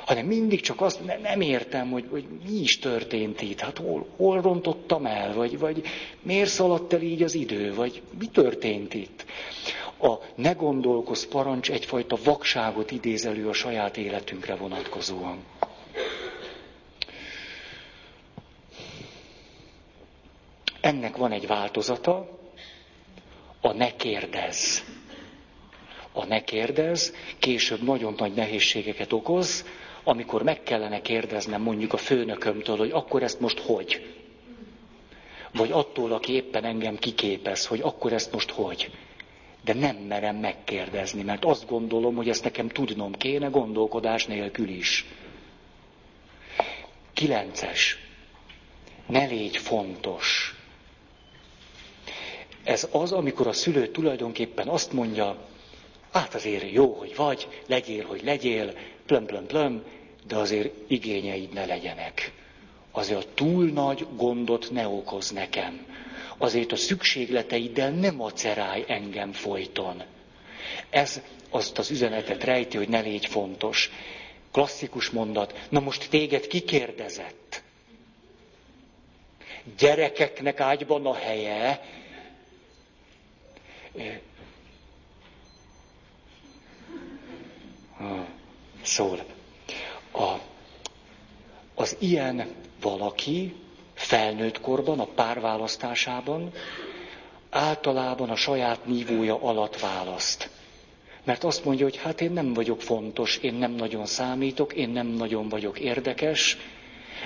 Hanem mindig csak azt ne, nem értem, hogy, hogy mi is történt itt, hát hol, hol rontottam el, vagy, vagy miért szaladt el így az idő, vagy mi történt itt. A ne gondolkoz parancs egyfajta vakságot idéz elő a saját életünkre vonatkozóan. Ennek van egy változata, a ne kérdez. A ne kérdez később nagyon nagy nehézségeket okoz, amikor meg kellene kérdeznem mondjuk a főnökömtől, hogy akkor ezt most hogy? Vagy attól, aki éppen engem kiképez, hogy akkor ezt most hogy? De nem merem megkérdezni, mert azt gondolom, hogy ezt nekem tudnom kéne gondolkodás nélkül is. Kilences. Ne légy fontos. Ez az, amikor a szülő tulajdonképpen azt mondja, hát azért jó, hogy vagy, legyél, hogy legyél, plöm, plöm, plöm, de azért igényeid ne legyenek. Azért a túl nagy gondot ne okoz nekem. Azért a szükségleteiddel nem macerálj engem folyton. Ez azt az üzenetet rejti, hogy ne légy fontos. Klasszikus mondat, na most téged kikérdezett. gyerekeknek ágyban a helye. Szól. A, az ilyen valaki felnőtt korban, a párválasztásában általában a saját nívója alatt választ. Mert azt mondja, hogy hát én nem vagyok fontos, én nem nagyon számítok, én nem nagyon vagyok érdekes,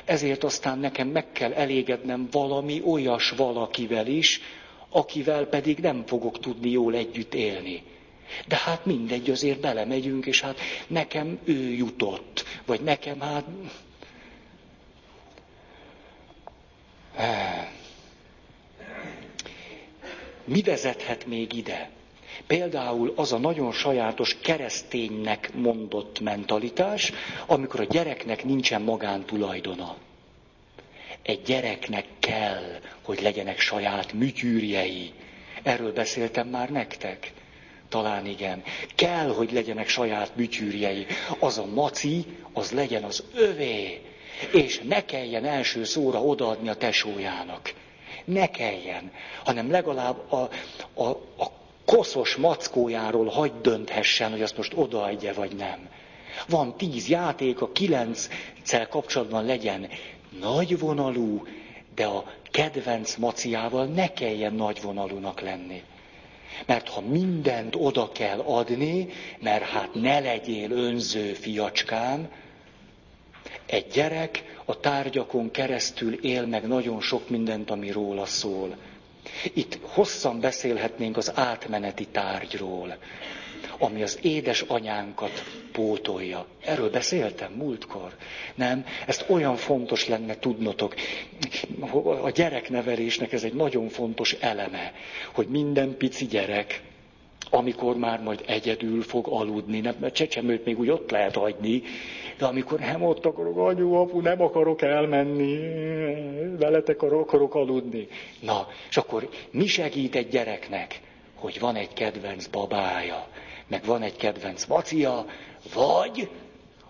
ezért aztán nekem meg kell elégednem valami olyas valakivel is, akivel pedig nem fogok tudni jól együtt élni. De hát mindegy, azért belemegyünk, és hát nekem ő jutott, vagy nekem hát... Mi vezethet még ide? Például az a nagyon sajátos kereszténynek mondott mentalitás, amikor a gyereknek nincsen magántulajdona. Egy gyereknek kell, hogy legyenek saját műtyűrjei. Erről beszéltem már nektek. Talán igen. Kell, hogy legyenek saját műtyűrjei. Az a maci, az legyen az övé. És ne kelljen első szóra odaadni a tesójának. Ne kelljen, hanem legalább a, a, a koszos mackójáról hagyd dönthessen, hogy azt most odaadja vagy nem. Van tíz játék, a kilenccel kapcsolatban legyen nagyvonalú, de a kedvenc maciával ne kelljen nagyvonalúnak lenni. Mert ha mindent oda kell adni, mert hát ne legyél önző fiacskám, egy gyerek a tárgyakon keresztül él meg nagyon sok mindent, ami róla szól. Itt hosszan beszélhetnénk az átmeneti tárgyról, ami az édes anyánkat pótolja. Erről beszéltem múltkor. Nem? Ezt olyan fontos lenne tudnotok. A gyereknevelésnek ez egy nagyon fontos eleme, hogy minden pici gyerek, amikor már majd egyedül fog aludni, nem, mert csecsemőt még úgy ott lehet hagyni, de amikor nem ott akarok, anyu, apu, nem akarok elmenni, veletek akarok aludni. Na, és akkor mi segít egy gyereknek, hogy van egy kedvenc babája, meg van egy kedvenc macia, vagy,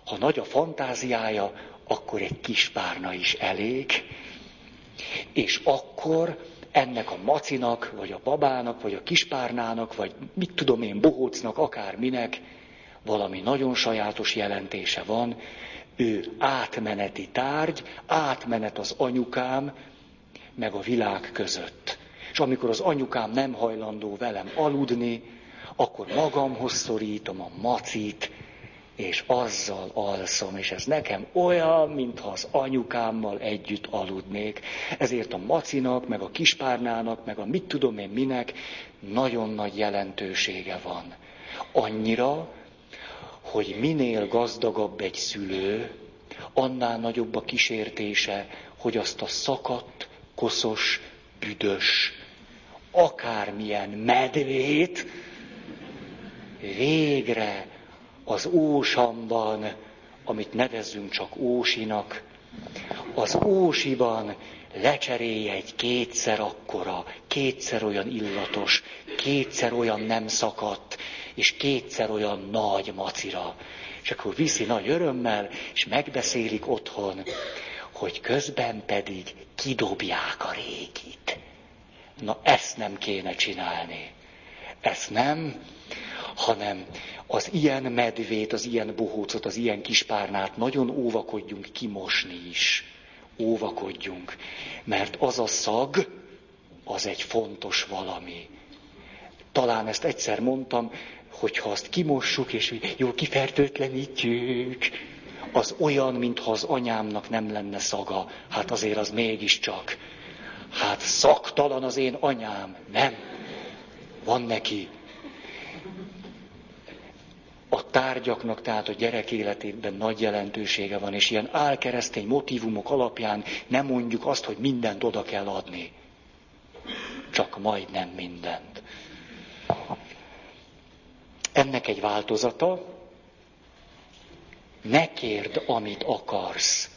ha nagy a fantáziája, akkor egy kis párna is elég, és akkor ennek a macinak, vagy a babának, vagy a kispárnának, vagy mit tudom én, bohócnak, akárminek, valami nagyon sajátos jelentése van, ő átmeneti tárgy, átmenet az anyukám, meg a világ között. És amikor az anyukám nem hajlandó velem aludni, akkor magamhoz szorítom a macit, és azzal alszom, és ez nekem olyan, mintha az anyukámmal együtt aludnék. Ezért a macinak, meg a kispárnának, meg a mit tudom én minek nagyon nagy jelentősége van. Annyira, hogy minél gazdagabb egy szülő, annál nagyobb a kísértése, hogy azt a szakadt, koszos, büdös, akármilyen medvét végre az ósamban, amit nevezzünk csak ósinak, az ósiban lecserélje egy kétszer akkora, kétszer olyan illatos, kétszer olyan nem szakadt, és kétszer olyan nagy macira. És akkor viszi nagy örömmel, és megbeszélik otthon, hogy közben pedig kidobják a régit. Na ezt nem kéne csinálni. Ezt nem, hanem az ilyen medvét, az ilyen bohócot, az ilyen kispárnát nagyon óvakodjunk kimosni is. Óvakodjunk, mert az a szag, az egy fontos valami. Talán ezt egyszer mondtam, hogyha azt kimossuk, és jól kifertőtlenítjük, az olyan, mintha az anyámnak nem lenne szaga. Hát azért az mégiscsak. Hát szaktalan az én anyám. Nem. Van neki. A tárgyaknak, tehát a gyerek életében nagy jelentősége van, és ilyen álkeresztény motivumok alapján nem mondjuk azt, hogy mindent oda kell adni. Csak majdnem mindent. Ennek egy változata, ne kérd, amit akarsz.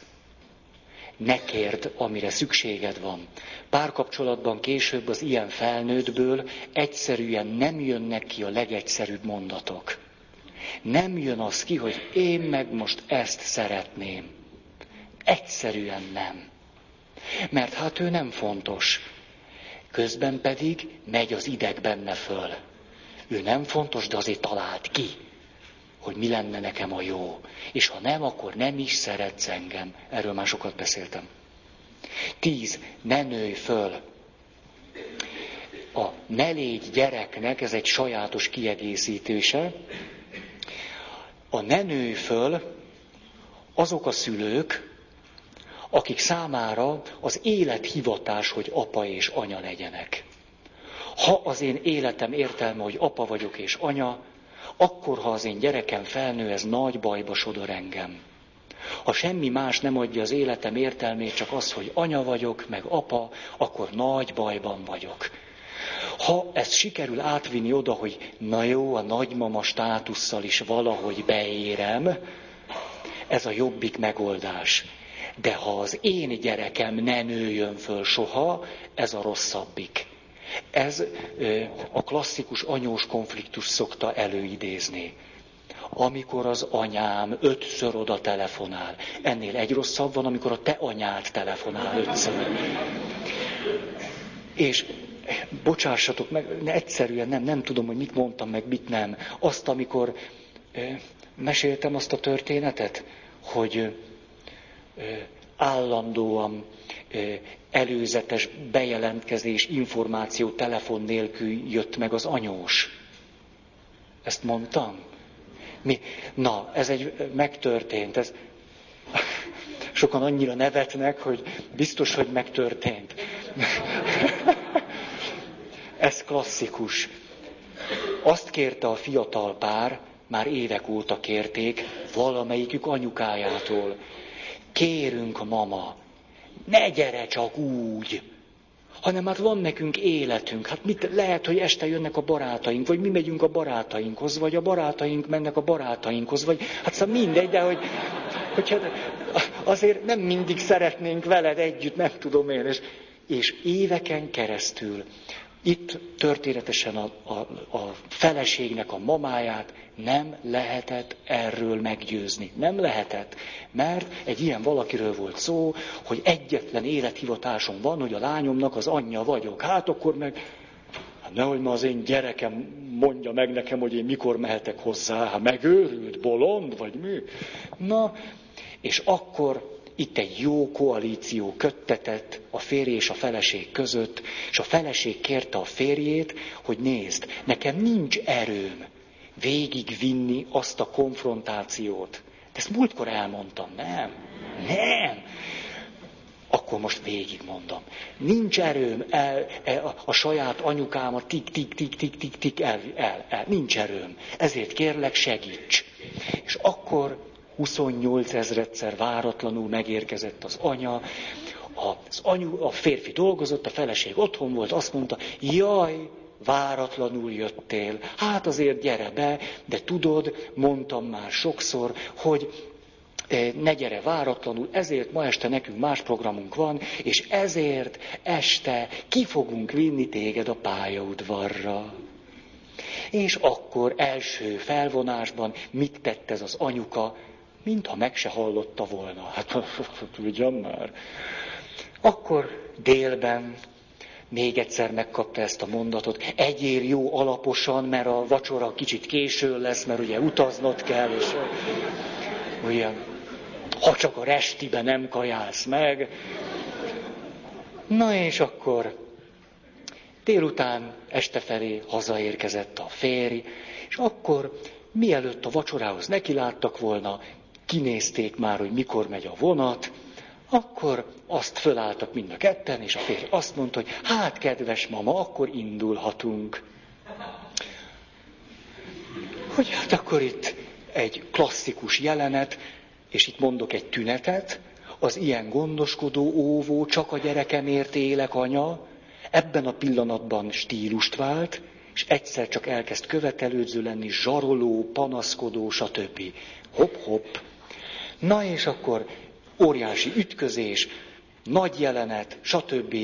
Ne kérd, amire szükséged van. Párkapcsolatban később az ilyen felnőttből egyszerűen nem jönnek ki a legegyszerűbb mondatok. Nem jön az ki, hogy én meg most ezt szeretném. Egyszerűen nem. mert hát ő nem fontos. Közben pedig megy az ideg benne föl. Ő nem fontos, de azért talált ki, hogy mi lenne nekem a jó. És ha nem, akkor nem is szeretsz engem. Erről már sokat beszéltem. Tíz, ne nőj föl. A ne légy gyereknek, ez egy sajátos kiegészítése. A ne nőj föl azok a szülők, akik számára az élet hivatás, hogy apa és anya legyenek. Ha az én életem értelme, hogy apa vagyok és anya, akkor, ha az én gyerekem felnő, ez nagy bajba sodor engem. Ha semmi más nem adja az életem értelmét, csak az, hogy anya vagyok, meg apa, akkor nagy bajban vagyok. Ha ezt sikerül átvinni oda, hogy na jó, a nagymama státusszal is valahogy beérem, ez a jobbik megoldás. De ha az én gyerekem ne nőjön föl soha, ez a rosszabbik. Ez a klasszikus anyós konfliktus szokta előidézni. Amikor az anyám ötször oda telefonál. Ennél egy rosszabb van, amikor a te anyád telefonál ötször. És bocsássatok meg, ne, egyszerűen nem, nem tudom, hogy mit mondtam meg, mit nem. Azt, amikor meséltem azt a történetet, hogy állandóan előzetes bejelentkezés, információ, telefon nélkül jött meg az anyós. Ezt mondtam? Mi? Na, ez egy megtörtént. Ez... Sokan annyira nevetnek, hogy biztos, hogy megtörtént. ez klasszikus. Azt kérte a fiatal pár, már évek óta kérték, valamelyikük anyukájától. Kérünk, mama, ne gyere csak úgy, hanem hát van nekünk életünk. Hát mit, lehet, hogy este jönnek a barátaink, vagy mi megyünk a barátainkhoz, vagy a barátaink mennek a barátainkhoz, vagy hát szóval mindegy, de hogy, hogy hát azért nem mindig szeretnénk veled együtt, nem tudom én. És, és éveken keresztül itt történetesen a, a, a feleségnek a mamáját nem lehetett erről meggyőzni. Nem lehetett, mert egy ilyen valakiről volt szó, hogy egyetlen élethivatásom van, hogy a lányomnak az anyja vagyok. Hát akkor meg, hát nehogy ma az én gyerekem mondja meg nekem, hogy én mikor mehetek hozzá, hát megőrült, bolond, vagy mi. Na, és akkor itt egy jó koalíció köttetett a férj és a feleség között, és a feleség kérte a férjét, hogy nézd, nekem nincs erőm végigvinni azt a konfrontációt. De ezt múltkor elmondtam, nem? Nem! Akkor most végigmondom. Nincs erőm el, el, a, a saját anyukámat tik, tik, tik, tik, tik, tik el, el, el. Nincs erőm. Ezért kérlek, segíts. És akkor 28 ezredszer váratlanul megérkezett az anya, az anyu, a férfi dolgozott, a feleség otthon volt, azt mondta, jaj, váratlanul jöttél, hát azért gyere be, de tudod, mondtam már sokszor, hogy eh, ne gyere váratlanul, ezért ma este nekünk más programunk van, és ezért este ki fogunk vinni téged a pályaudvarra. És akkor első felvonásban mit tett ez az anyuka? Mintha meg se hallotta volna. Hát tudjam már. Akkor délben még egyszer megkapta ezt a mondatot. Egyél jó alaposan, mert a vacsora kicsit késő lesz, mert ugye utaznod kell, és ugye, ha csak a restibe nem kajálsz meg. Na és akkor délután este felé hazaérkezett a férj, és akkor mielőtt a vacsorához nekiláttak volna, kinézték már, hogy mikor megy a vonat, akkor azt fölálltak mind a ketten, és a férj azt mondta, hogy hát kedves mama, akkor indulhatunk. Hogy hát akkor itt egy klasszikus jelenet, és itt mondok egy tünetet, az ilyen gondoskodó, óvó, csak a gyerekemért élek anya, ebben a pillanatban stílust vált, és egyszer csak elkezd követelődző lenni, zsaroló, panaszkodó, stb. Hopp-hopp, Na és akkor óriási ütközés, nagy jelenet, stb.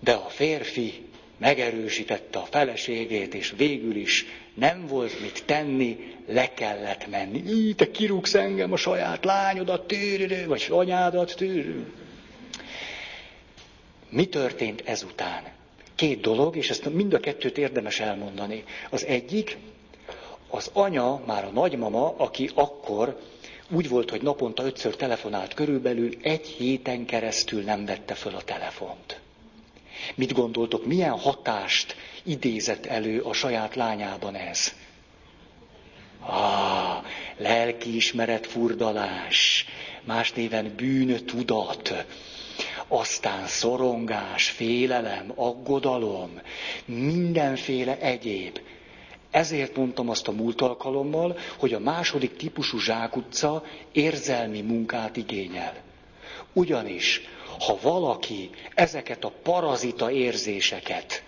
De a férfi megerősítette a feleségét, és végül is nem volt mit tenni, le kellett menni. Így, te kirúgsz engem a saját lányodat, tűrő, vagy anyádat, tűrő. Mi történt ezután? Két dolog, és ezt mind a kettőt érdemes elmondani. Az egyik, az anya, már a nagymama, aki akkor úgy volt, hogy naponta ötször telefonált körülbelül, egy héten keresztül nem vette föl a telefont. Mit gondoltok, milyen hatást idézett elő a saját lányában ez? Ah, lelkiismeret furdalás, más néven bűntudat, aztán szorongás, félelem, aggodalom, mindenféle egyéb. Ezért mondtam azt a múlt alkalommal, hogy a második típusú zsákutca érzelmi munkát igényel. Ugyanis, ha valaki ezeket a parazita érzéseket,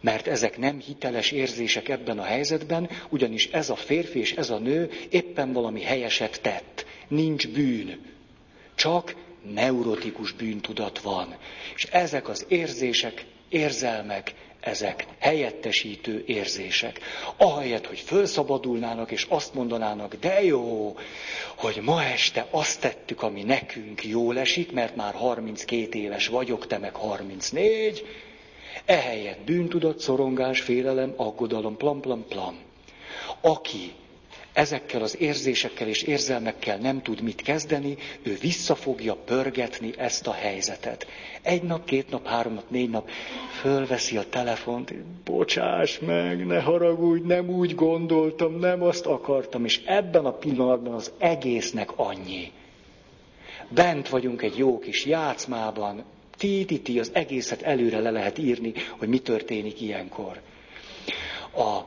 mert ezek nem hiteles érzések ebben a helyzetben, ugyanis ez a férfi és ez a nő éppen valami helyeset tett. Nincs bűn. Csak neurotikus bűntudat van. És ezek az érzések, érzelmek, ezek helyettesítő érzések. Ahelyett, hogy felszabadulnának és azt mondanának, de jó, hogy ma este azt tettük, ami nekünk jól esik, mert már 32 éves vagyok, te meg 34, ehelyett bűntudat, szorongás, félelem, aggodalom, plam, plam, plam. Aki ezekkel az érzésekkel és érzelmekkel nem tud mit kezdeni, ő vissza fogja pörgetni ezt a helyzetet. Egy nap, két nap, három nap, négy nap fölveszi a telefont, bocsáss meg, ne haragudj, nem úgy gondoltam, nem azt akartam, és ebben a pillanatban az egésznek annyi. Bent vagyunk egy jó kis játszmában, ti-ti-ti, az egészet előre le lehet írni, hogy mi történik ilyenkor. A,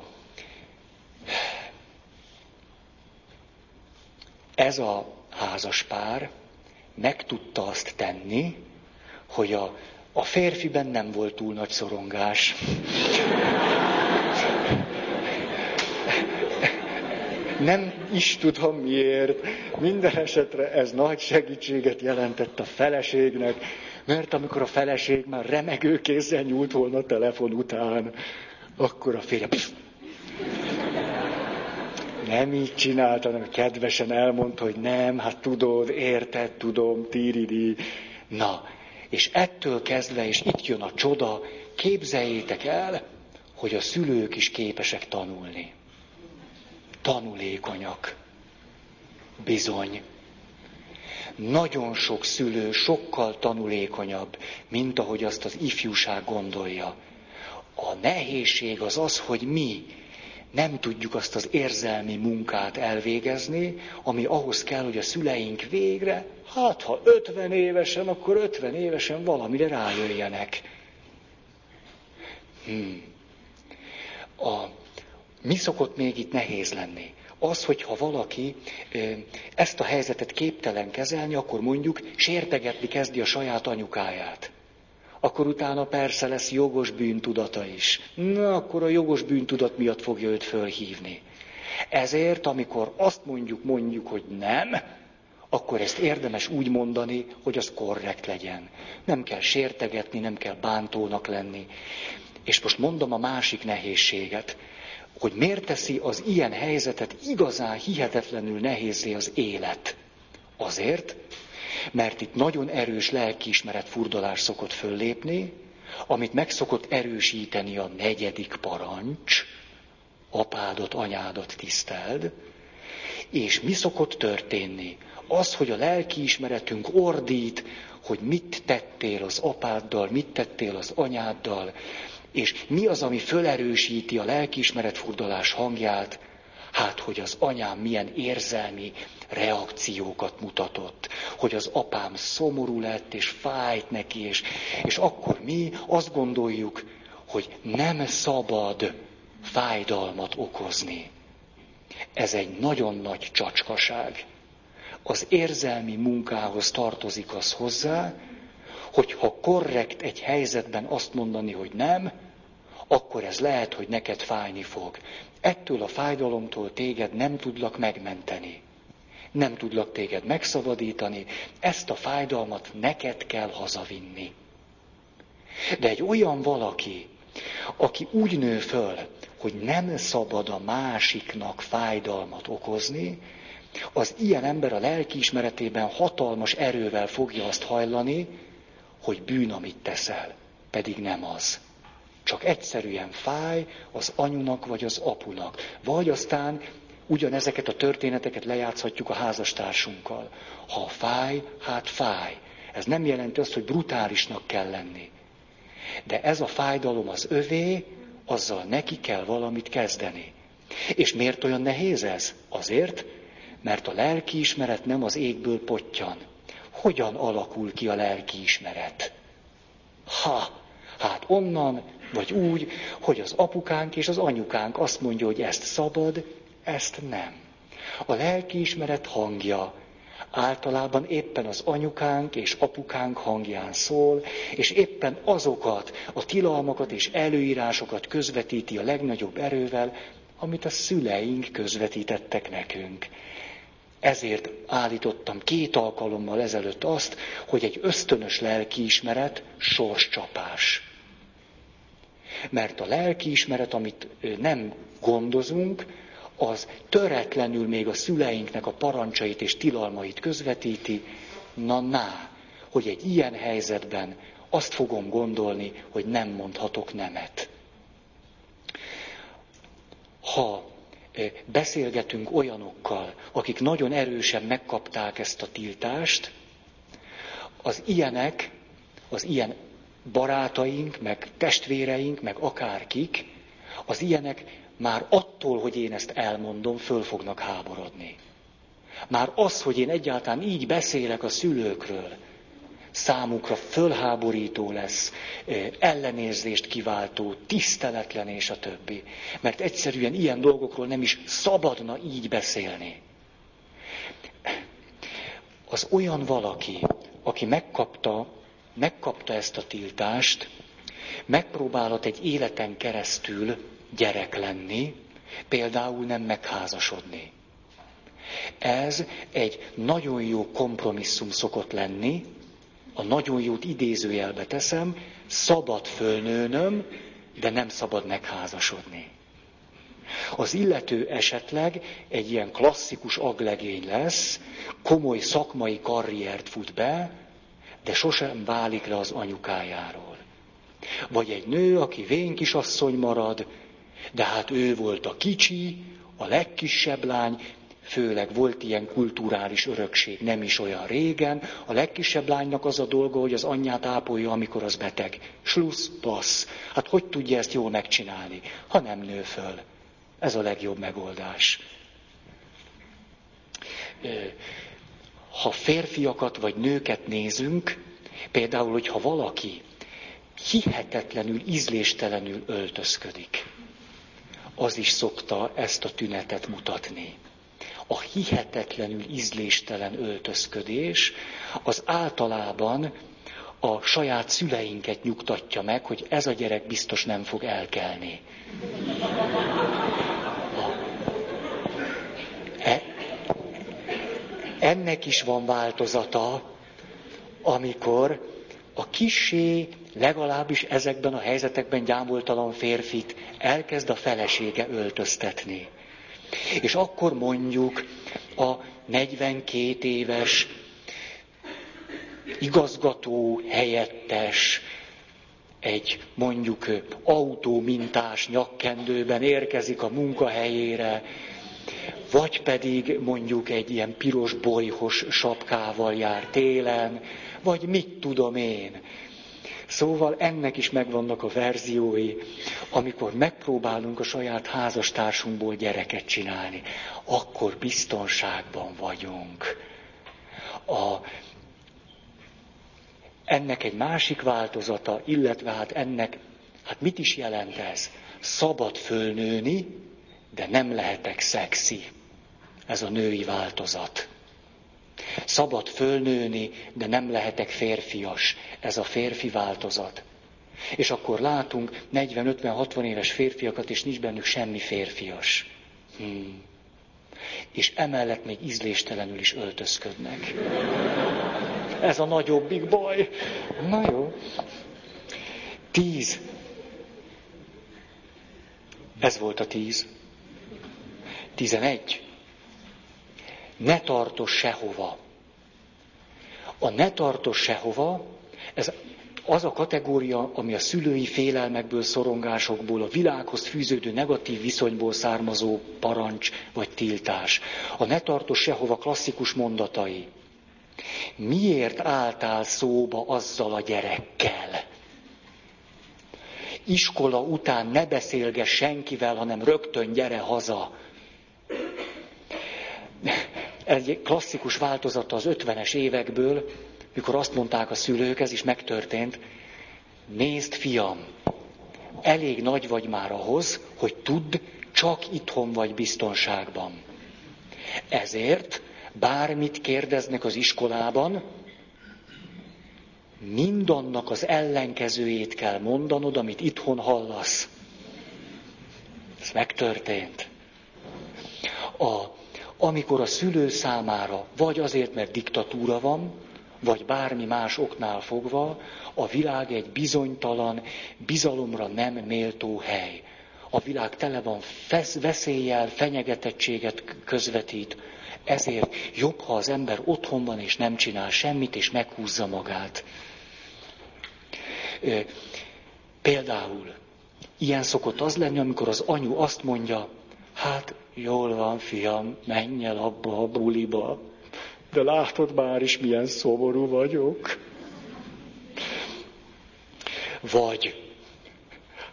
ez a házas pár meg tudta azt tenni, hogy a, a férfiben nem volt túl nagy szorongás. Nem is tudom miért. Minden esetre ez nagy segítséget jelentett a feleségnek, mert amikor a feleség már remegő kézzel nyúlt volna a telefon után, akkor a férje nem így csinálta, hanem kedvesen elmondta, hogy nem, hát tudod, érted, tudom, tíridi. Na, és ettől kezdve, és itt jön a csoda, képzeljétek el, hogy a szülők is képesek tanulni. Tanulékonyak. Bizony. Nagyon sok szülő sokkal tanulékonyabb, mint ahogy azt az ifjúság gondolja. A nehézség az az, hogy mi nem tudjuk azt az érzelmi munkát elvégezni, ami ahhoz kell, hogy a szüleink végre, hát ha 50 évesen, akkor 50 évesen valamire rájöjjenek. Hmm. A, mi szokott még itt nehéz lenni? Az, hogyha valaki ezt a helyzetet képtelen kezelni, akkor mondjuk sértegetni kezdi a saját anyukáját akkor utána persze lesz jogos bűntudata is. Na, akkor a jogos bűntudat miatt fogja őt fölhívni. Ezért, amikor azt mondjuk, mondjuk, hogy nem, akkor ezt érdemes úgy mondani, hogy az korrekt legyen. Nem kell sértegetni, nem kell bántónak lenni. És most mondom a másik nehézséget, hogy miért teszi az ilyen helyzetet igazán hihetetlenül nehézé az élet. Azért, mert itt nagyon erős lelkiismeret furdalás szokott föllépni, amit meg szokott erősíteni a negyedik parancs, apádot, anyádat tiszteld, és mi szokott történni? Az, hogy a lelkiismeretünk ordít, hogy mit tettél az apáddal, mit tettél az anyáddal, és mi az, ami fölerősíti a lelkiismeret furdalás hangját, Hát, hogy az anyám milyen érzelmi reakciókat mutatott, hogy az apám szomorú lett, és fájt neki, és, és akkor mi azt gondoljuk, hogy nem szabad fájdalmat okozni. Ez egy nagyon nagy csacskaság. Az érzelmi munkához tartozik az hozzá, hogy ha korrekt egy helyzetben azt mondani, hogy nem, akkor ez lehet, hogy neked fájni fog. Ettől a fájdalomtól téged nem tudlak megmenteni. Nem tudlak téged megszabadítani, ezt a fájdalmat neked kell hazavinni. De egy olyan valaki, aki úgy nő föl, hogy nem szabad a másiknak fájdalmat okozni, az ilyen ember a lelkiismeretében hatalmas erővel fogja azt hajlani, hogy bűn, amit teszel, pedig nem az. Csak egyszerűen fáj az anyunak vagy az apunak. Vagy aztán ugyanezeket a történeteket lejátszhatjuk a házastársunkkal. Ha fáj, hát fáj. Ez nem jelenti azt, hogy brutálisnak kell lenni. De ez a fájdalom az övé, azzal neki kell valamit kezdeni. És miért olyan nehéz ez? Azért, mert a lelkiismeret nem az égből potyan. Hogyan alakul ki a lelkiismeret? Ha, hát onnan, vagy úgy, hogy az apukánk és az anyukánk azt mondja, hogy ezt szabad, ezt nem. A lelkiismeret hangja általában éppen az anyukánk és apukánk hangján szól, és éppen azokat a tilalmakat és előírásokat közvetíti a legnagyobb erővel, amit a szüleink közvetítettek nekünk. Ezért állítottam két alkalommal ezelőtt azt, hogy egy ösztönös lelkiismeret sorscsapás. Mert a lelkiismeret, amit nem gondozunk, az töretlenül még a szüleinknek a parancsait és tilalmait közvetíti, na na, hogy egy ilyen helyzetben azt fogom gondolni, hogy nem mondhatok nemet. Ha beszélgetünk olyanokkal, akik nagyon erősen megkapták ezt a tiltást, az ilyenek, az ilyen barátaink, meg testvéreink, meg akárkik, az ilyenek már attól, hogy én ezt elmondom, föl fognak háborodni. Már az, hogy én egyáltalán így beszélek a szülőkről, számukra fölháborító lesz, ellenérzést kiváltó, tiszteletlen és a többi. Mert egyszerűen ilyen dolgokról nem is szabadna így beszélni. Az olyan valaki, aki megkapta, megkapta ezt a tiltást, megpróbálhat egy életen keresztül gyerek lenni, például nem megházasodni. Ez egy nagyon jó kompromisszum szokott lenni, a nagyon jót idézőjelbe teszem, szabad fölnőnöm, de nem szabad megházasodni. Az illető esetleg egy ilyen klasszikus aglegény lesz, komoly szakmai karriert fut be, de sosem válik le az anyukájáról. Vagy egy nő, aki vén kisasszony marad, de hát ő volt a kicsi, a legkisebb lány, főleg volt ilyen kulturális örökség, nem is olyan régen. A legkisebb lánynak az a dolga, hogy az anyját ápolja, amikor az beteg. Schluss, passz. Hát hogy tudja ezt jól megcsinálni, ha nem nő föl? Ez a legjobb megoldás. Ha férfiakat vagy nőket nézünk, például, hogyha valaki hihetetlenül, ízléstelenül öltözködik, az is szokta ezt a tünetet mutatni a hihetetlenül ízléstelen öltözködés az általában a saját szüleinket nyugtatja meg, hogy ez a gyerek biztos nem fog elkelni. Ennek is van változata, amikor a kisé, legalábbis ezekben a helyzetekben gyámoltalan férfit elkezd a felesége öltöztetni. És akkor mondjuk a 42 éves igazgató helyettes, egy mondjuk autómintás nyakkendőben érkezik a munkahelyére, vagy pedig mondjuk egy ilyen piros bolyhos sapkával jár télen, vagy mit tudom én. Szóval ennek is megvannak a verziói, amikor megpróbálunk a saját házastársunkból gyereket csinálni, akkor biztonságban vagyunk. A, ennek egy másik változata, illetve hát ennek, hát mit is jelent ez? Szabad fölnőni, de nem lehetek szexi. Ez a női változat. Szabad fölnőni, de nem lehetek férfias. Ez a férfi változat. És akkor látunk 40-50-60 éves férfiakat, és nincs bennük semmi férfias. Hmm. És emellett még ízléstelenül is öltözködnek. Ez a nagyobbik baj. Na jó. Tíz. Ez volt a tíz. Tizenegy ne tartos sehova. A ne tartos sehova, ez az a kategória, ami a szülői félelmekből, szorongásokból, a világhoz fűződő negatív viszonyból származó parancs vagy tiltás. A ne tartos sehova klasszikus mondatai. Miért álltál szóba azzal a gyerekkel? Iskola után ne beszélges senkivel, hanem rögtön gyere haza. Egy klasszikus változata az ötvenes évekből, mikor azt mondták a szülők, ez is megtörtént, nézd fiam, elég nagy vagy már ahhoz, hogy tudd, csak itthon vagy biztonságban. Ezért bármit kérdeznek az iskolában, mindannak az ellenkezőjét kell mondanod, amit itthon hallasz. Ez megtörtént. A, amikor a szülő számára, vagy azért, mert diktatúra van, vagy bármi más oknál fogva, a világ egy bizonytalan, bizalomra nem méltó hely. A világ tele van fesz, veszéllyel, fenyegetettséget közvetít. Ezért jobb, ha az ember otthon van és nem csinál semmit, és meghúzza magát. Például ilyen szokott az lenni, amikor az anyu azt mondja, hát jól van, fiam, menj el abba a buliba, de látod már is, milyen szomorú vagyok. Vagy,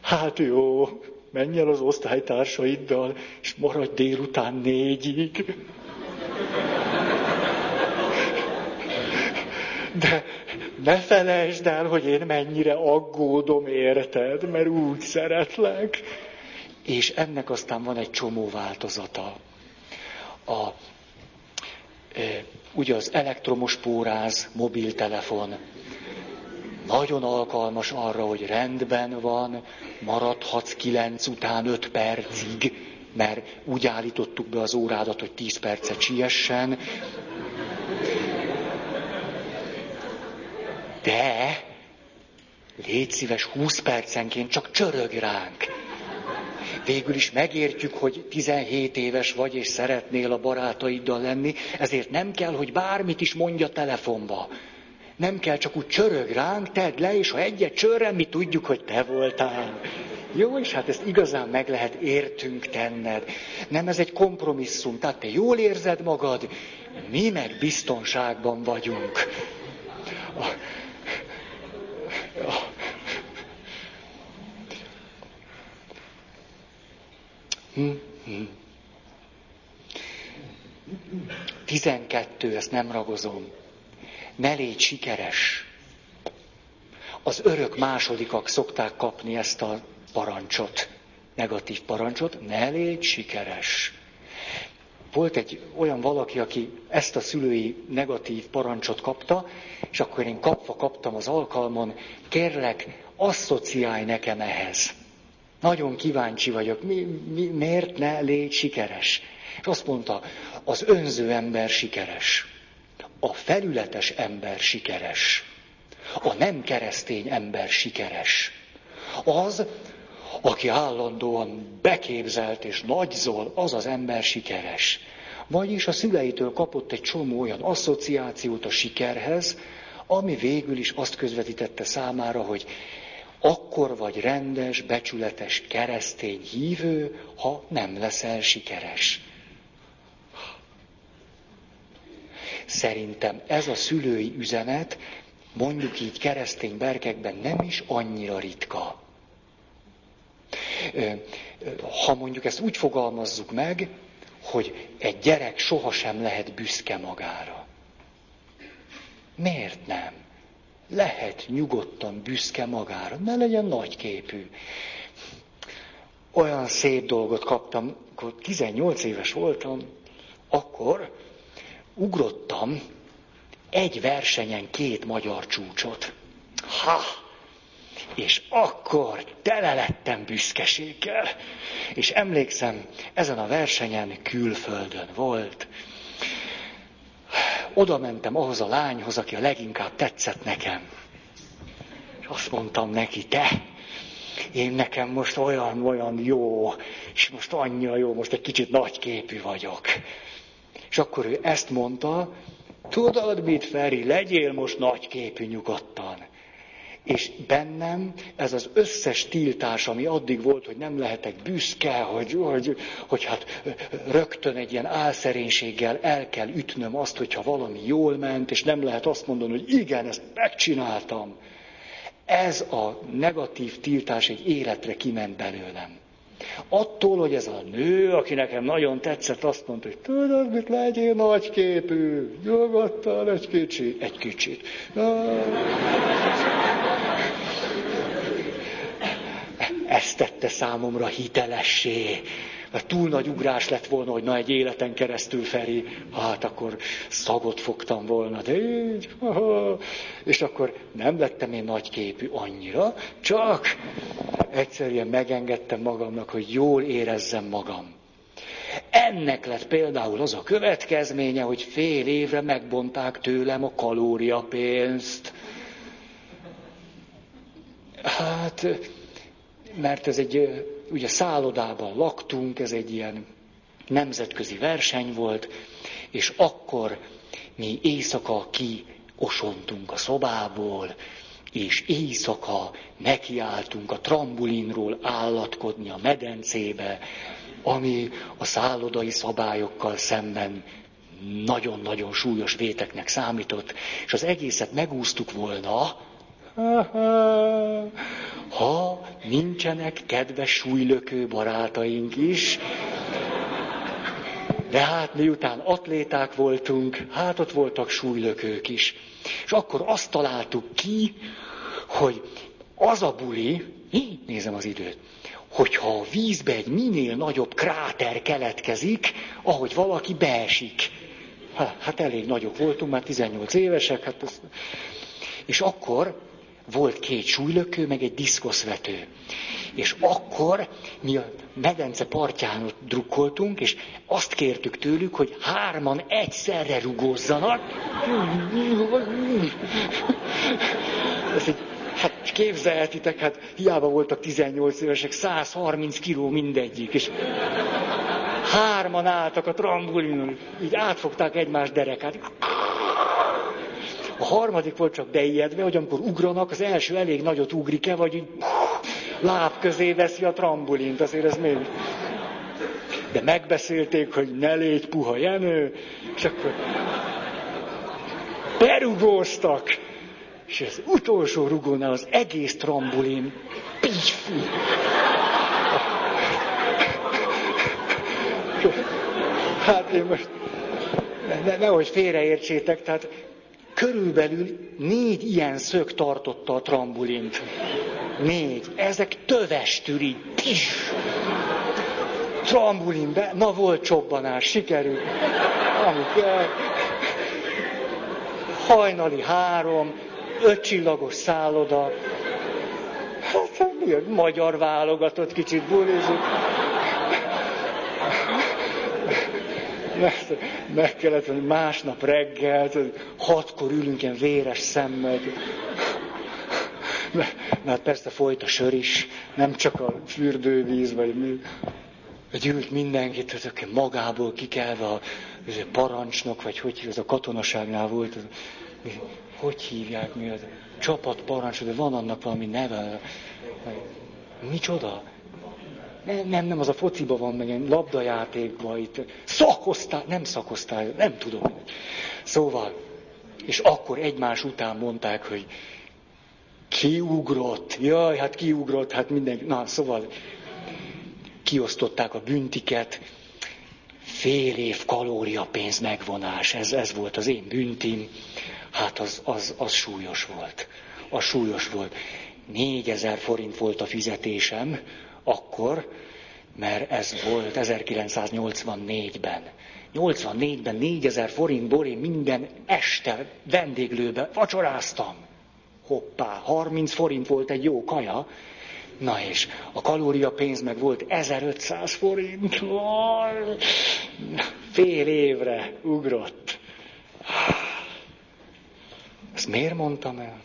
hát jó, menj el az osztálytársaiddal, és maradj délután négyig. De ne felejtsd el, hogy én mennyire aggódom, érted, mert úgy szeretlek. És ennek aztán van egy csomó változata. A, e, ugye az elektromos póráz, mobiltelefon, nagyon alkalmas arra, hogy rendben van, maradhatsz kilenc után öt percig, mert úgy állítottuk be az órádat, hogy tíz percet siessen. De légy szíves, 20 percenként csak csörög ránk. Végül is megértjük, hogy 17 éves vagy, és szeretnél a barátaiddal lenni, ezért nem kell, hogy bármit is mondja telefonba. Nem kell csak úgy csörög ránk, tedd le, és ha egyet csörren, mi tudjuk, hogy te voltál. Jó, és hát ezt igazán meg lehet értünk tenned. Nem ez egy kompromisszum, tehát te jól érzed magad, mi meg biztonságban vagyunk. Tizenkettő, ezt nem ragozom. Ne légy sikeres. Az örök másodikak szokták kapni ezt a parancsot, negatív parancsot, ne légy sikeres. Volt egy olyan valaki, aki ezt a szülői negatív parancsot kapta, és akkor én kapva kaptam az alkalmon, kérlek, asszociálj nekem ehhez. Nagyon kíváncsi vagyok, mi, mi, miért ne légy sikeres? És azt mondta, az önző ember sikeres, a felületes ember sikeres, a nem keresztény ember sikeres. Az, aki állandóan beképzelt és nagyzol, az az ember sikeres. Vagyis a szüleitől kapott egy csomó olyan asszociációt a sikerhez, ami végül is azt közvetítette számára, hogy akkor vagy rendes, becsületes keresztény hívő, ha nem leszel sikeres. Szerintem ez a szülői üzenet, mondjuk így keresztény berkekben nem is annyira ritka. Ha mondjuk ezt úgy fogalmazzuk meg, hogy egy gyerek sohasem lehet büszke magára. Miért nem? Lehet nyugodtan büszke magára, ne legyen nagyképű. Olyan szép dolgot kaptam, akkor 18 éves voltam, akkor ugrottam egy versenyen két magyar csúcsot. Ha! És akkor tele lettem büszkeséggel. És emlékszem, ezen a versenyen külföldön volt, oda mentem ahhoz a lányhoz, aki a leginkább tetszett nekem. És azt mondtam neki, te, én nekem most olyan, olyan jó, és most annyira jó, most egy kicsit nagyképű vagyok. És akkor ő ezt mondta, tudod mit, Feri, legyél most nagyképű nyugodtan. És bennem ez az összes tiltás, ami addig volt, hogy nem lehetek büszke, hogy, hogy, hogy hát rögtön egy ilyen álszerénységgel el kell ütnöm azt, hogyha valami jól ment, és nem lehet azt mondani, hogy igen, ezt megcsináltam. Ez a negatív tiltás egy életre kiment belőlem. Attól, hogy ez a nő, aki nekem nagyon tetszett, azt mondta, hogy tudod, mit legyél nagyképű, nyugodtan egy kicsit, egy kicsit. Ezt tette számomra hitelessé. Mert túl nagy ugrás lett volna, hogy na egy életen keresztül Feri, hát akkor szagot fogtam volna, de így, és akkor nem lettem én nagyképű annyira, csak egyszerűen megengedtem magamnak, hogy jól érezzem magam. Ennek lett például az a következménye, hogy fél évre megbonták tőlem a kalóriapénzt. Hát, mert ez egy, ugye szállodában laktunk, ez egy ilyen nemzetközi verseny volt, és akkor mi éjszaka ki osontunk a szobából, és éjszaka nekiálltunk a trambulinról állatkodni a medencébe, ami a szállodai szabályokkal szemben nagyon-nagyon súlyos véteknek számított, és az egészet megúsztuk volna, ha nincsenek kedves súlylökő barátaink is, de hát miután atléták voltunk, hát ott voltak súlylökők is. És akkor azt találtuk ki, hogy az a buli, nézem az időt, hogyha a vízbe egy minél nagyobb kráter keletkezik, ahogy valaki beesik. Hát elég nagyok voltunk, már 18 évesek, hát ez... és akkor volt két súlylökő, meg egy diszkoszvető. És akkor mi a medence partján drukkoltunk, és azt kértük tőlük, hogy hárman egyszerre rugózzanak. Ez hát képzelhetitek, hát hiába voltak 18 évesek, 130 kiló mindegyik, és hárman álltak a trambulinon, így átfogták egymás derekát. A harmadik volt csak beijedve, hogy amikor ugranak, az első elég nagyot ugrik-e, vagy így láb közé veszi a trambulint, azért ez még... De megbeszélték, hogy ne légy puha Jenő, és akkor berugóztak, és az utolsó rugónál az egész trambulin pif, Hát én most, ne, nehogy félreértsétek, tehát körülbelül négy ilyen szög tartotta a trambulint. Négy. Ezek tövestül így. Trambulinbe, na volt csobbanás, sikerült. Ami kell. Hajnali három, öt csillagos szálloda. Hát, magyar válogatott kicsit bulizik. Mert meg kellett venni másnap reggel, hatkor ülünk ilyen véres szemmel. Mert persze folyt a sör is, nem csak a fürdővíz, vagy mi. Gyűlt mindenkit, hogy magából kikelve a, a parancsnok, vagy hogy az a katonaságnál volt, az, hogy hívják mi az csapat parancsok, de van annak valami neve. Micsoda? Nem, nem, nem, az a fociba van, meg egy labdajátékban itt. Szakosztály, nem szakosztály, nem tudom. Szóval, és akkor egymás után mondták, hogy kiugrott, jaj, hát kiugrott, hát mindenki, na, szóval kiosztották a büntiket, fél év kalóriapénz megvonás, ez, ez volt az én büntim, hát az, az, az súlyos volt. Az súlyos volt. Négyezer forint volt a fizetésem, akkor, mert ez volt 1984-ben. 84-ben 4000 forintból én minden este vendéglőbe vacsoráztam. Hoppá, 30 forint volt egy jó kaja. Na és a kalóriapénz meg volt 1500 forint. Fél évre ugrott. Ezt miért mondtam el?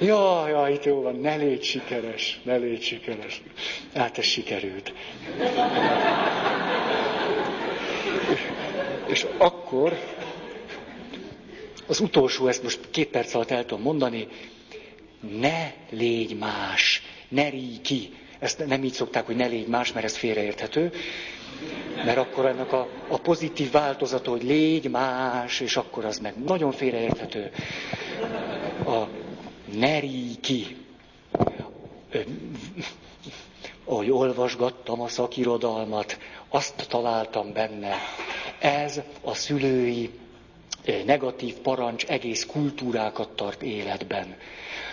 Jaj, jaj, itt jó van, ne légy sikeres, ne légy sikeres. Hát ez sikerült. És akkor, az utolsó, ezt most két perc alatt el tudom mondani, ne légy más, ne ríj ki. Ezt nem így szokták, hogy ne légy más, mert ez félreérthető. Mert akkor ennek a, a pozitív változata, hogy légy más, és akkor az meg nagyon félreérthető. A ne ríj ki. Ahogy olvasgattam a szakirodalmat, azt találtam benne. Ez a szülői negatív parancs egész kultúrákat tart életben.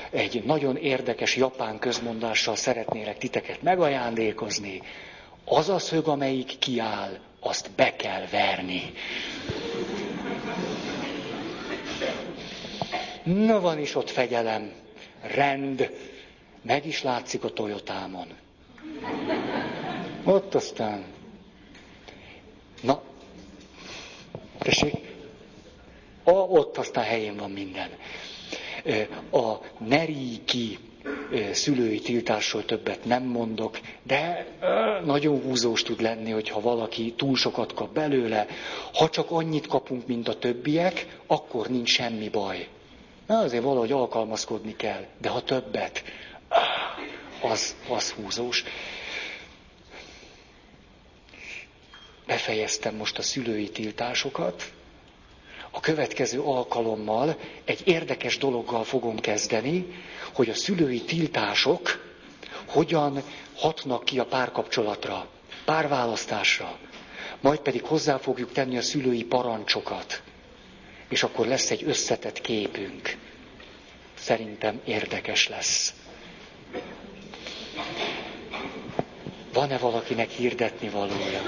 Egy nagyon érdekes japán közmondással szeretnélek titeket megajándékozni. Az a szög, amelyik kiáll, azt be kell verni. Na van is ott fegyelem, rend, meg is látszik a Toyotámon. Ott aztán. Na, tessék, a, ott aztán helyén van minden. A Neriki szülői tiltásról többet nem mondok, de nagyon húzós tud lenni, hogyha valaki túl sokat kap belőle. Ha csak annyit kapunk, mint a többiek, akkor nincs semmi baj. Na, azért valahogy alkalmazkodni kell, de ha többet, az, az húzós. Befejeztem most a szülői tiltásokat, a következő alkalommal egy érdekes dologgal fogom kezdeni, hogy a szülői tiltások hogyan hatnak ki a párkapcsolatra, párválasztásra. Majd pedig hozzá fogjuk tenni a szülői parancsokat. És akkor lesz egy összetett képünk. Szerintem érdekes lesz. Van-e valakinek hirdetni valója?